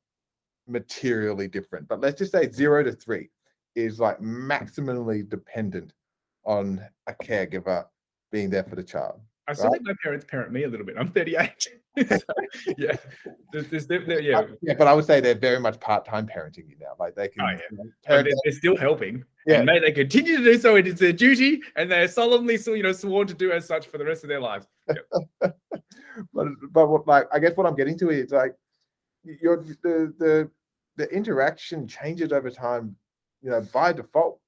materially different. But let's just say zero to three is like maximally dependent on a caregiver being there for the child. I still right? think my parents parent me a little bit. I'm 38. so, yeah. There's, there's, yeah. Uh, yeah, but I would say they're very much part-time parenting you now. Like they can. Oh, yeah. You know, they're, they're, still helping. Yeah. And may they continue to do so. It is their duty, and they're solemnly, you know, sworn to do as such for the rest of their lives. Yep. but but what, like I guess what I'm getting to is like your the the the interaction changes over time. You know, by default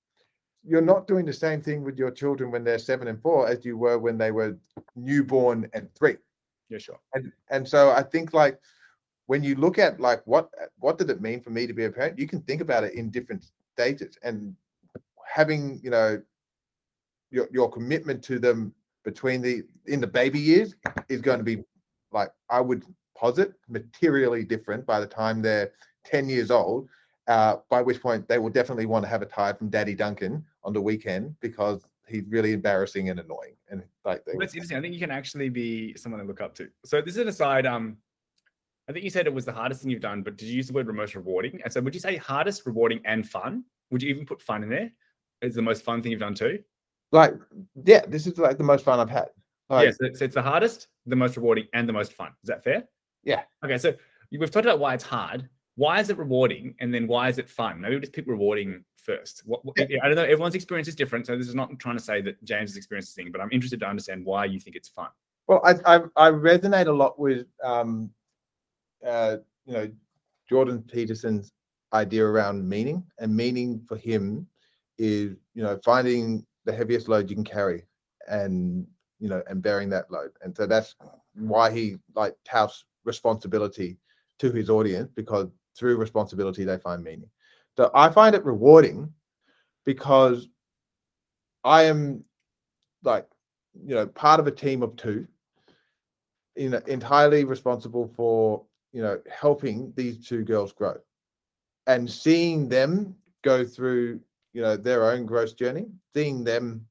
you're not doing the same thing with your children when they're seven and four as you were when they were newborn and three. Yeah, sure. And and so I think like when you look at like what what did it mean for me to be a parent, you can think about it in different stages and having you know your your commitment to them between the in the baby years is going to be like I would posit materially different by the time they're 10 years old uh, by which point they will definitely want to have a tie from Daddy Duncan on the weekend because he's really embarrassing and annoying. And like they that's interesting. I think you can actually be someone to look up to. So this is an aside. Um, I think you said it was the hardest thing you've done, but did you use the word most rewarding? And so would you say hardest, rewarding, and fun? Would you even put fun in there? Is the most fun thing you've done too? Like, yeah, this is like the most fun I've had. Like, yeah, so, so it's the hardest, the most rewarding, and the most fun. Is that fair? Yeah. Okay, so we've talked about why it's hard why is it rewarding and then why is it fun maybe we just pick rewarding first. What, what, i don't know. Everyone's experience is different so this is not trying to say that james's experience is thing but i'm interested to understand why you think it's fun. Well i i, I resonate a lot with um uh you know jordan peterson's idea around meaning and meaning for him is you know finding the heaviest load you can carry and you know and bearing that load. And so that's why he like touts responsibility to his audience because through responsibility they find meaning so i find it rewarding because i am like you know part of a team of two in, entirely responsible for you know helping these two girls grow and seeing them go through you know their own growth journey seeing them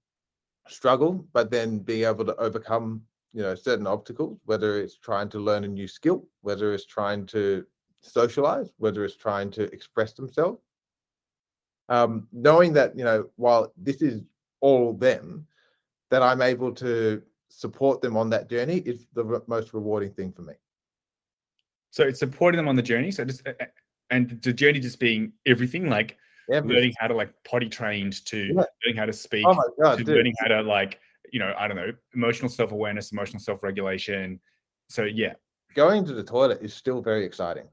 struggle but then being able to overcome you know certain obstacles whether it's trying to learn a new skill whether it's trying to socialize, whether it's trying to express themselves. Um, knowing that, you know, while this is all them, that I'm able to support them on that journey is the re- most rewarding thing for me. So it's supporting them on the journey. So just, and the journey just being everything like everything. learning how to like potty trained to yeah. learning how to speak, oh God, to dude. learning how to like, you know, I don't know, emotional self awareness, emotional self regulation. So yeah. Going to the toilet is still very exciting.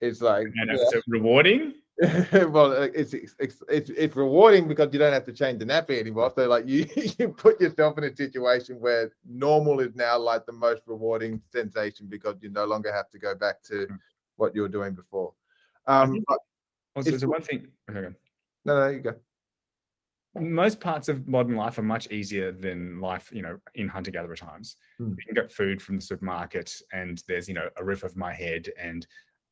It's like and yeah. rewarding. well, it's, it's it's it's rewarding because you don't have to change the nappy anymore. So like you you put yourself in a situation where normal is now like the most rewarding sensation because you no longer have to go back to mm. what you were doing before. Um, also, so one thing. Okay, no, no, you go. Most parts of modern life are much easier than life, you know, in hunter gatherer times. Mm. You can get food from the supermarket, and there's, you know, a roof over my head, and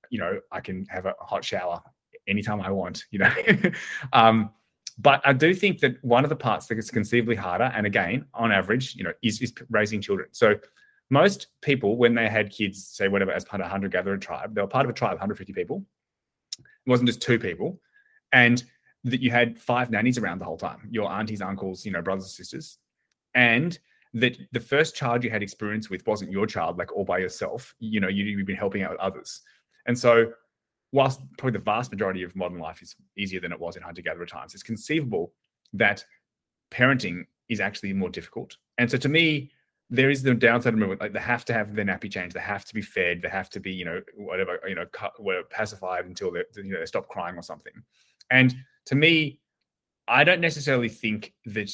you know, I can have a hot shower anytime I want, you know. um, but I do think that one of the parts that is conceivably harder, and again, on average, you know, is, is raising children. So most people, when they had kids, say whatever, as part of a hunter gatherer tribe, they were part of a tribe, 150 people. It wasn't just two people, and that you had five nannies around the whole time, your aunties, uncles, you know, brothers and sisters, and that the first child you had experience with wasn't your child, like all by yourself. You know, you, you've been helping out with others. And so, whilst probably the vast majority of modern life is easier than it was in hunter gatherer times, it's conceivable that parenting is actually more difficult. And so, to me, there is the downside of movement. Like they have to have their nappy changed. They have to be fed. They have to be, you know, whatever, you know, cut, whatever, pacified until they, you know, they stop crying or something. And to me, I don't necessarily think that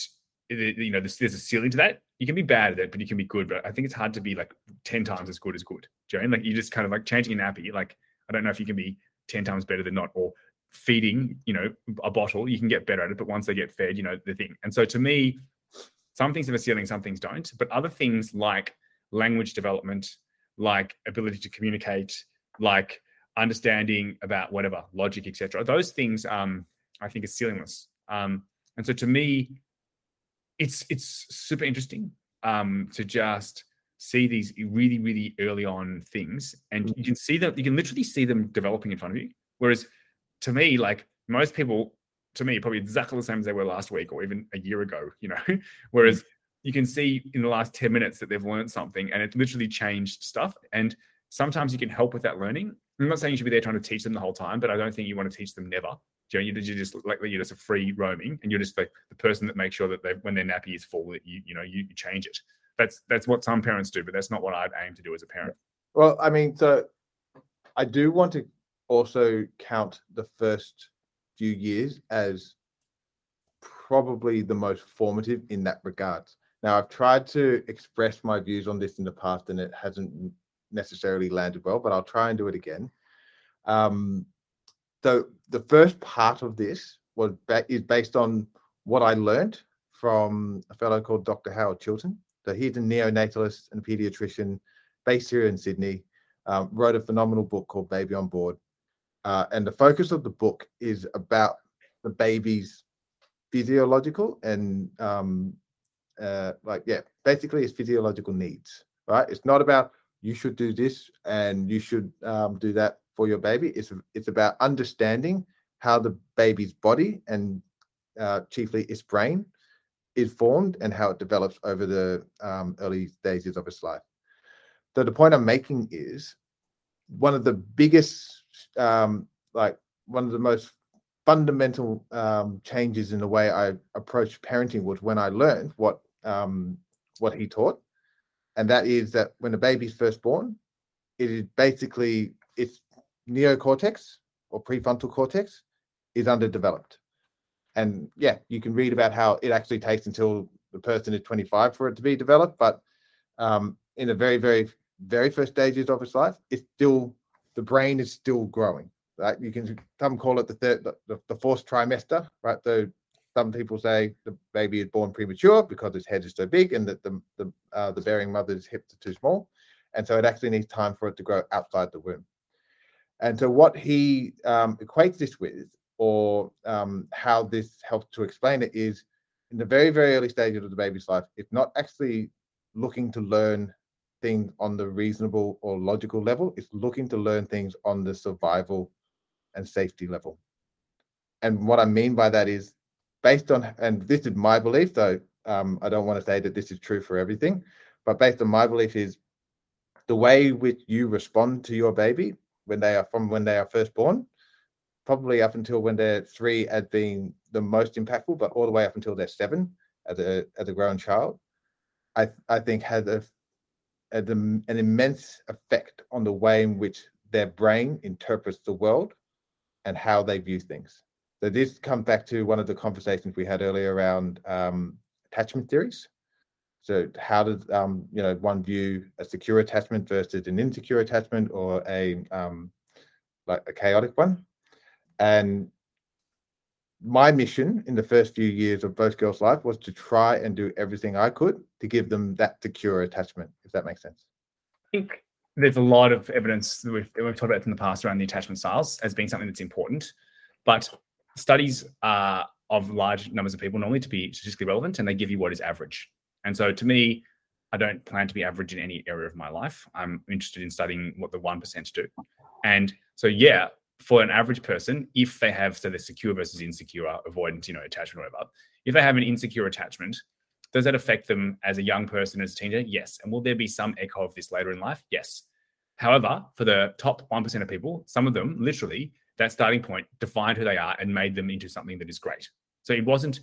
you know there's, there's a ceiling to that. You can be bad at it, but you can be good. But I think it's hard to be like ten times as good as good. Jane, like you're just kind of like changing a nappy. Like I don't know if you can be ten times better than not, or feeding, you know, a bottle. You can get better at it, but once they get fed, you know, the thing. And so to me, some things have a ceiling, some things don't. But other things like language development, like ability to communicate, like understanding about whatever logic, etc. Those things, um, I think, are ceilingless. Um, and so to me, it's it's super interesting um, to just see these really really early on things, and mm. you can see them. You can literally see them developing in front of you. Whereas to me, like most people, to me, probably exactly the same as they were last week or even a year ago. You know, whereas mm. you can see in the last 10 minutes that they've learned something and it's literally changed stuff. And sometimes you can help with that learning. I'm not saying you should be there trying to teach them the whole time, but I don't think you want to teach them never. You know, you're just like you're just a free roaming, and you're just like the person that makes sure that they, when their nappy is full, that you you know you, you change it. That's that's what some parents do, but that's not what I'd aim to do as a parent. Well, I mean, so I do want to also count the first few years as probably the most formative in that regard. Now, I've tried to express my views on this in the past, and it hasn't necessarily landed well, but I'll try and do it again. Um, so the first part of this was is based on what I learned from a fellow called Dr. Howard Chilton. He's a neonatalist and pediatrician based here in Sydney. Um, wrote a phenomenal book called Baby on Board, uh, and the focus of the book is about the baby's physiological and um, uh, like yeah, basically his physiological needs. Right? It's not about you should do this and you should um, do that for your baby. It's it's about understanding how the baby's body and uh, chiefly its brain is formed and how it develops over the um, early stages of its life. So the point I'm making is one of the biggest, um, like one of the most fundamental um, changes in the way I approached parenting was when I learned what um, what he taught, and that is that when a baby's first born, it is basically its neocortex or prefrontal cortex is underdeveloped. And yeah, you can read about how it actually takes until the person is 25 for it to be developed. But um, in the very, very, very first stages of its life, it's still the brain is still growing. Right? You can some call it the third, the, the fourth trimester. Right? So some people say the baby is born premature because its head is so big and that the the uh, the bearing mother's hips are too small, and so it actually needs time for it to grow outside the womb. And so, what he um, equates this with, or um, how this helps to explain it, is in the very, very early stages of the baby's life, it's not actually looking to learn things on the reasonable or logical level, it's looking to learn things on the survival and safety level. And what I mean by that is based on, and this is my belief, though um, I don't want to say that this is true for everything, but based on my belief is the way which you respond to your baby when they are from when they are first born, probably up until when they're three as being the most impactful, but all the way up until they're seven as a as a grown child, I I think had a, a an immense effect on the way in which their brain interprets the world and how they view things. So this comes back to one of the conversations we had earlier around um, attachment theories. So how does um, you know one view a secure attachment versus an insecure attachment or a um, like a chaotic one? And my mission in the first few years of both girls' life was to try and do everything I could to give them that secure attachment, if that makes sense. I think there's a lot of evidence that we've, we've talked about in the past around the attachment styles as being something that's important, but studies uh, of large numbers of people normally to be statistically relevant, and they give you what is average. And so to me, I don't plan to be average in any area of my life. I'm interested in studying what the 1% do. And so, yeah, for an average person, if they have, so they're secure versus insecure, avoidant, you know, attachment, whatever, if they have an insecure attachment, Does that affect them as a young person, as a teenager? Yes. And will there be some echo of this later in life? Yes. However, for the top 1% of people, some of them literally, that starting point defined who they are and made them into something that is great. So it wasn't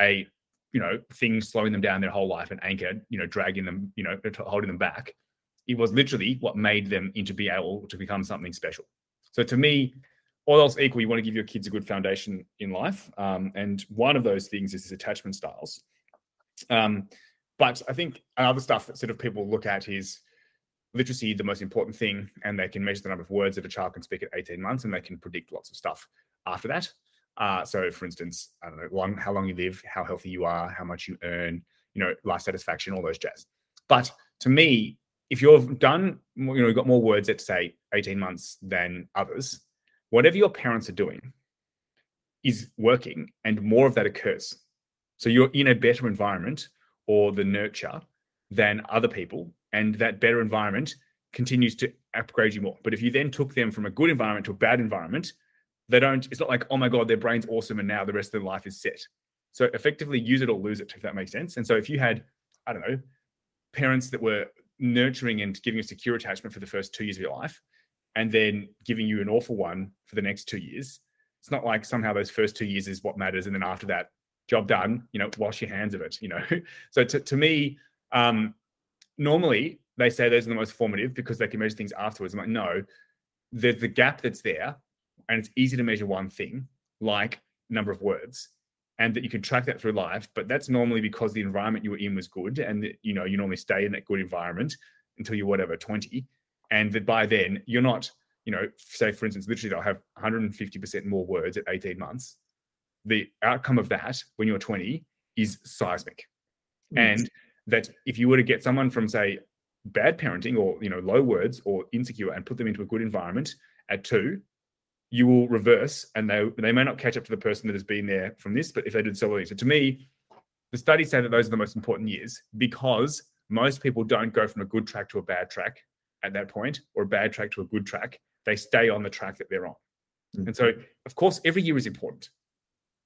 a, you know, thing slowing them down their whole life and anchored, you know, dragging them, you know, holding them back. It was literally what made them into be able to become something special. So to me, all else equal, you want to give your kids a good foundation in life. Um, and one of those things is attachment styles. Um, but I think other stuff that sort of people look at is literacy, the most important thing, and they can measure the number of words that a child can speak at 18 months, and they can predict lots of stuff after that. Uh, so, for instance, I don't know, long, how long you live, how healthy you are, how much you earn, you know, life satisfaction, all those jazz. But to me, if you've done, you know, you've got more words at say 18 months than others, whatever your parents are doing is working, and more of that occurs. So you're in a better environment or the nurture than other people and that better environment continues to upgrade you more. But if you then took them from a good environment to a bad environment, they don't, it's not like, oh my God, their brain's awesome and now the rest of their life is set. So effectively use it or lose it, if that makes sense. And so if you had, I don't know, parents that were nurturing and giving a secure attachment for the first two years of your life, and then giving you an awful one for the next two years, it's not like somehow those first two years is what matters. And then after that, job done, you know, wash your hands of it, you know. so to, to me, um, normally they say those are the most formative because they can measure things afterwards. I'm like, no, there's the gap that's there, and it's easy to measure one thing, like number of words, and that you can track that through life. But that's normally because the environment you were in was good, and you know you normally stay in that good environment until you're whatever 20, and that by then you're not, you know, say for instance, literally they'll have 150% more words at 18 months. The outcome of that when you're 20 is seismic, yes. and that if you were to get someone from say bad parenting or you know low words or insecure and put them into a good environment at two you will reverse and they they may not catch up to the person that has been there from this but if they did so well so to me the studies say that those are the most important years because most people don't go from a good track to a bad track at that point or a bad track to a good track they stay on the track that they're on mm-hmm. and so of course every year is important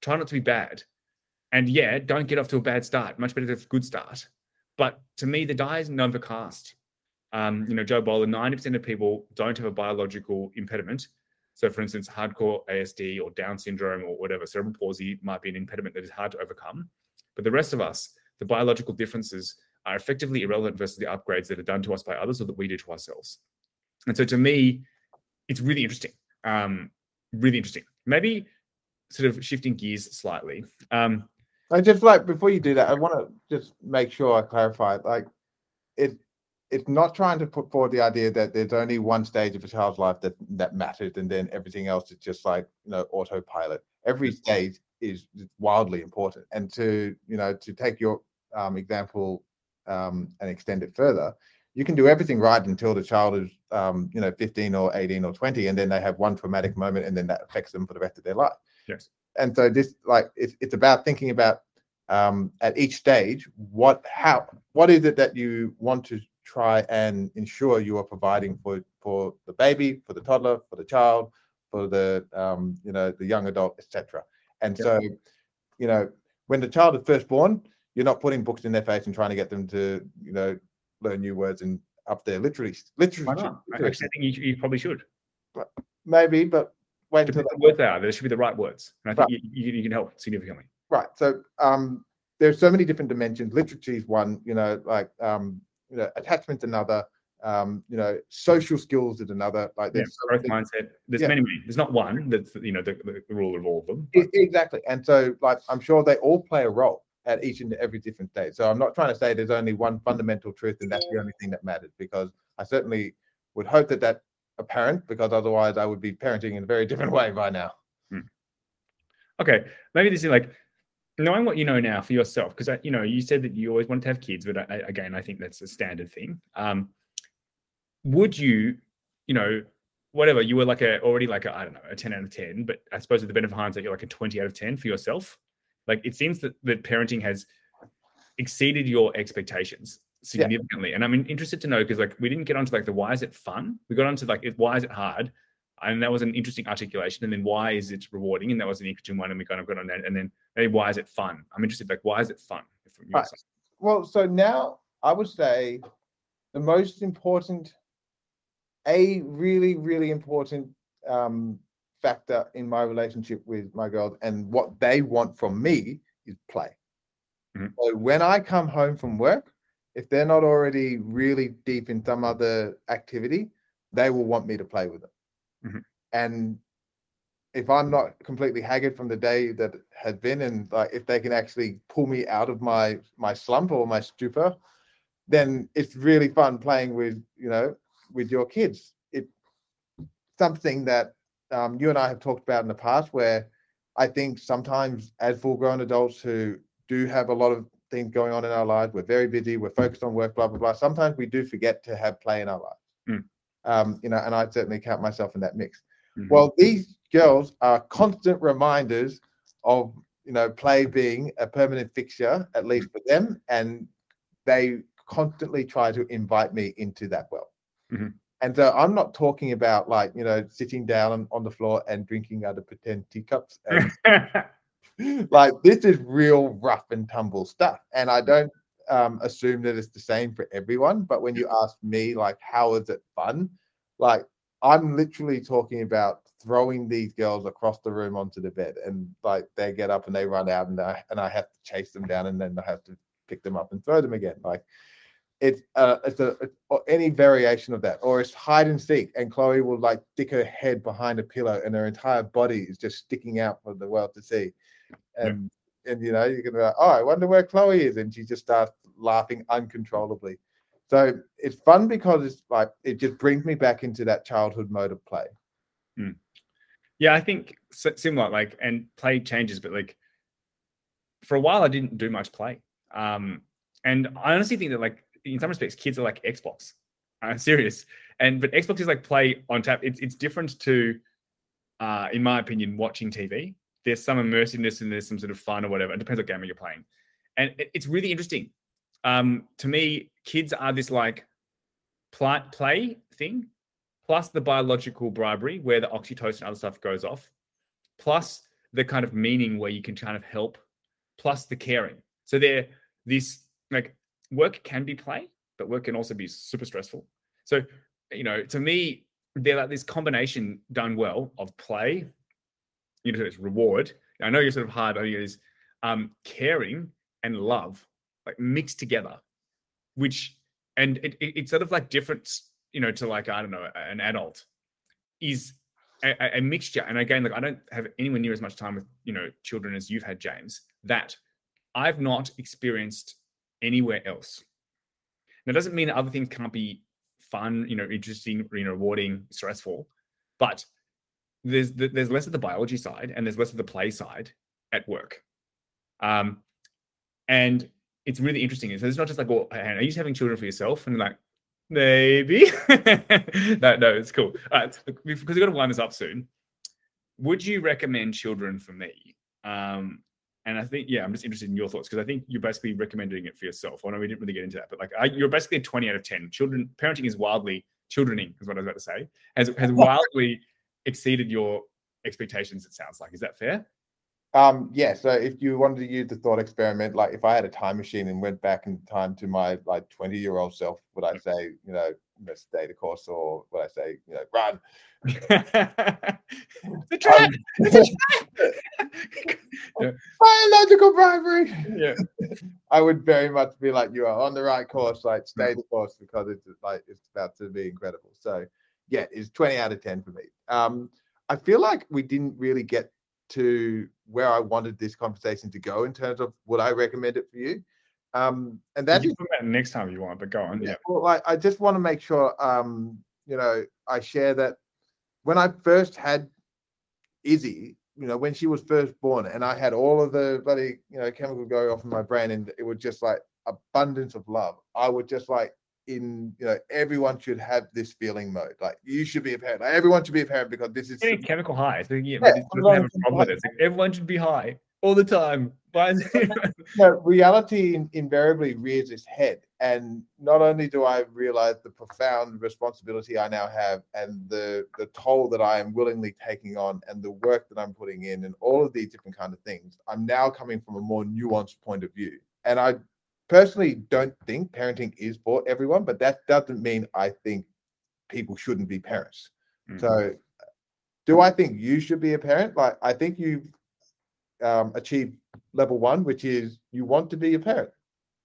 try not to be bad and yeah don't get off to a bad start much better to have a good start but to me, the die is never cast. Um, you know, Jo Boaler, 90% of people don't have a biological impediment. So, for instance, hardcore ASD or Down syndrome or whatever, cerebral palsy might be an impediment that is hard to overcome. But the rest of us, the biological differences are effectively irrelevant versus the upgrades that are done to us by others or that we do to ourselves. And so, to me, it's really interesting. Um, really interesting. Maybe sort of shifting gears slightly. Um, I just like before you do that, I want to just make sure I clarify. Like, it it's not trying to put forward the idea that there's only one stage of a child's life that that matters, and then everything else is just like you know autopilot. Every stage is wildly important, and to you know to take your um, example um, and extend it further, you can do everything right until the child is um, you know 15 or 18 or 20, and then they have one traumatic moment, and then that affects them for the rest of their life. Yes. And so this like it's, it's about thinking about um, at each stage what how what is it that you want to try and ensure you are providing for for the baby for the toddler for the child for the um, you know the young adult etc and so you know when the child is first born you're not putting books in their face and trying to get them to you know learn new words and up there literally literally, I think you, you probably should maybe but wait until the words are. There should be the right words, and I think right. you, you, you, can help significantly. Right. So um, there's so many different dimensions. Literature is one. You know, like um, you know, attachment's another. Um, you know, social skills is another. Like there's yeah, growth mindset. There's yeah. many, many. There's not one that's you know the, the, the rule of all of them. But... Exactly. And so, like, I'm sure they all play a role at each and every different stage. So I'm not trying to say there's only one fundamental truth and that's the only thing that matters because I certainly would hope that that a parent because otherwise I would be parenting in a very different way by now. Hmm. Okay, maybe this is like knowing what you know now for yourself because you know you said that you always wanted to have kids, but I, again, I think that's a standard thing. Um, would you, you know, whatever you were like a already like a I don't know a ten out of ten, but I suppose with the benefit of hindsight, you're like a twenty out of ten for yourself. Like it seems that that parenting has exceeded your expectations significantly. Yeah. And I'm interested to know because like we didn't get onto like the why is it fun? We got onto like why is it hard? And that was an interesting articulation. And then why is it rewarding? And that was an interesting one. And we kind of got on that. And then maybe why is it fun? I'm interested like why is it fun? Right. well, so now I would say the most important, a really, really important um, factor in my relationship with my girls and what they want from me is play. Mhm. So when I come home from work, if they're not already really deep in some other activity, they will want me to play with them. Mhm. And if I'm not completely haggard from the day that had been, and like if they can actually pull me out of my my slump or my stupor, then it's really fun playing with you know with your kids. it's something that um, you and I have talked about in the past, where I think sometimes as full grown adults who do have a lot of things going on in our lives, we're very busy, we're focused on work, blah blah blah. Sometimes we do forget to have play in our lives. Mm. Um, you know, and I certainly count myself in that mix. Mhm. Well, these girls are constant reminders of you know play being a permanent fixture, at least for them, and they constantly try to invite me into that well. Mhm. And so I'm not talking about like you know sitting down on, on the floor and drinking out of pretend teacups. And, like this is real rough and tumble stuff, and I don't um, assume that it's the same for everyone. But when you ask me, like, how is it fun? Like I'm literally talking about throwing these girls across the room onto the bed, and like they get up and they run out, and I and I have to chase them down, and then I have to pick them up and throw them again. Like it's uh it's a it's, or any variation of that, or it's hide and seek, and Chloe will like stick her head behind a pillow, and her entire body is just sticking out for the world to see, and and you know you can be like, oh, I wonder where Chloe is, and she just starts laughing uncontrollably. So it's fun because it's like it just brings me back into that childhood mode of play. yeah, I think si- similar. Like, and play changes, but like for a while, I didn't do much play. Um, and I honestly think that like in some respects, kids are like Xbox. I'm serious. And but Xbox is like play on tap. It's it's different to, uh, in my opinion, watching TV. There's some immersiveness and there's some sort of fun or whatever. It depends what game you're playing, and it- it's really interesting. Um, to me, kids are this like play play thing, plus the biological bribery where the oxytocin and other stuff goes off, plus the kind of meaning where you can kind of help, plus the caring. So they're this like work can be play, but work can also be super stressful. So, you know, to me, they're like this combination done well of play, you know, it's reward. I know you're sort of hard, on is um, caring and love, like mixed together, which and it, it- it's sort of like different, you know, to like I don't know, an adult is a, a- a mixture. And again, like I don't have anywhere near as much time with you know children as you've had, James. That I've not experienced anywhere else. Now, it doesn't mean other things can't be fun, you know, interesting, you know, rewarding, stressful, but there's th- there's less of the biology side and there's less of the play side at work. Um, and it's really interesting. So it's not just like, well, are you just having children for yourself? And like, maybe. no, no, it's cool. Because we've got to wind this up soon. Would you recommend children for me? Um, and I think, yeah, I'm just interested in your thoughts because I think you're basically recommending it for yourself. I know we didn't really get into that, but like, I, you're basically a 20 out of 10. Children parenting is wildly childrening, is what I was about to say, has has wildly exceeded your expectations. It sounds like. Is that fair? Um, yeah. So if you wanted to use the thought experiment, like if I had a time machine and went back in time to my like 20 year old self, would I say, you know, stay the course or would I say, you know, run? it's a trap. It's a trap. Biological bribery. yeah. I would very much be like, you are on the right course, like stay the course because it's like it's about to be incredible. So yeah, it's 20 out of 10 for me. Um, I feel like we didn't really get to where I wanted this conversation to go in terms of would I recommend it for you? Um, and that you is that next time you want, but go on. Yeah. well, like I just want to make sure um, you know, I share that when I first had Izzy, you know, when she was first born, and I had all of the bloody, you know, chemicals going off in my brain, and it was just like abundance of love. I would just like in, you know, everyone should have this feeling mode. Like you should be a parent. Like everyone should be a parent because this is chemical high. So yeah, Yeah, but it doesn't have a everyone should problem with it. Like everyone should be high all the time. No, reality invariably rears its head. And not only do I realize the profound responsibility I now have and the, the toll that I am willingly taking on and the work that I'm putting in and all of these different kind of things, I'm now coming from a more nuanced point of view. And I personally don't think parenting is for everyone, but that doesn't mean I think people shouldn't be parents. Mhm. So, do I think you should be a parent? Like, I think you um, achieved level one, which is you want to be a parent.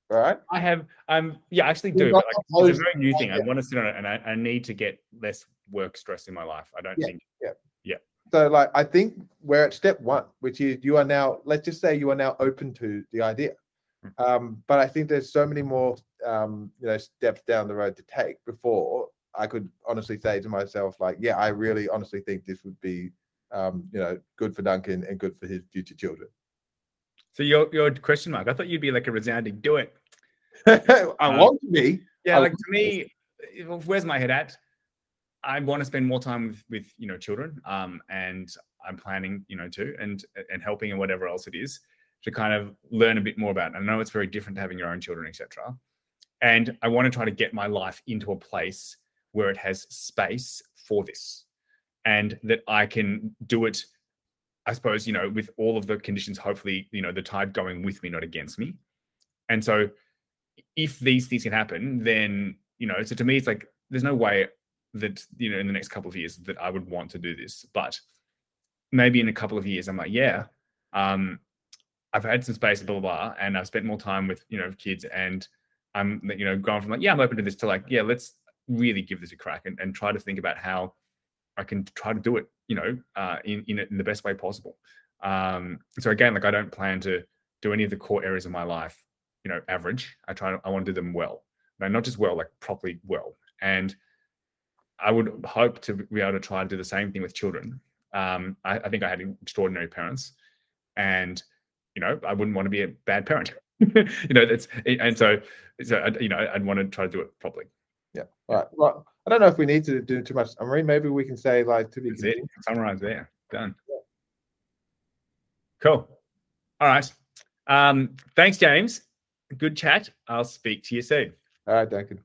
All right. I have, um, yeah, I actually do. But like, it's a very new thing. I want to sit on it, and I, I need to get less work stress in my life. I don't Yeah. think. Yeah, yeah. So, like, I think we're at step one, which is you are now, let's just say you are now open to the idea. Mm. Um, but I think there's so many more, um, you know, steps down the road to take before I could honestly say to myself, like, yeah, I really honestly think this would be, um, you know, good for Duncan and good for his future children. So your your question mark. I thought you'd be like a resounding do it. I Um, want to be. Yeah, I like to me, where's my head at? I want to spend more time with with you know children, um, and I'm planning you know to and and helping and whatever else it is to kind of learn a bit more about. It. I know it's very different to having your own children, etc. And I want to try to get my life into a place where it has space for this, and that I can do it. I suppose you know with all of the conditions. Hopefully, you know the tide going with me, not against me. And so if these things can happen, then you know, so to me, it's like there's no way that you know in the next couple of years that I would want to do this, but maybe in a couple of years, I'm like, yeah, um, I've had some space, blah blah, blah and I've spent more time with you know kids, and I'm you know going from like, yeah, I'm open to this to like, yeah, let's really give this a crack and, and try to think about how I can try to do it, you know, uh, in in, in the best way possible. Um, so again, like I don't plan to do any of the core areas of my life you know average. I try i want to do them well. No not just well like properly well. And i would hope to be able to try to do the same thing with children. Um i, I think i had extraordinary parents. And you know i wouldn't want to be a bad parent. You know that's and so so I, you know i'd want to try to do it properly. Yeah. All right. Well, I don't know if we need to do too much. Summary. Maybe we can say like to be summarize there done. Cool. All right. Um thanks james. Good chat. I'll speak to you soon. All right, Duncan.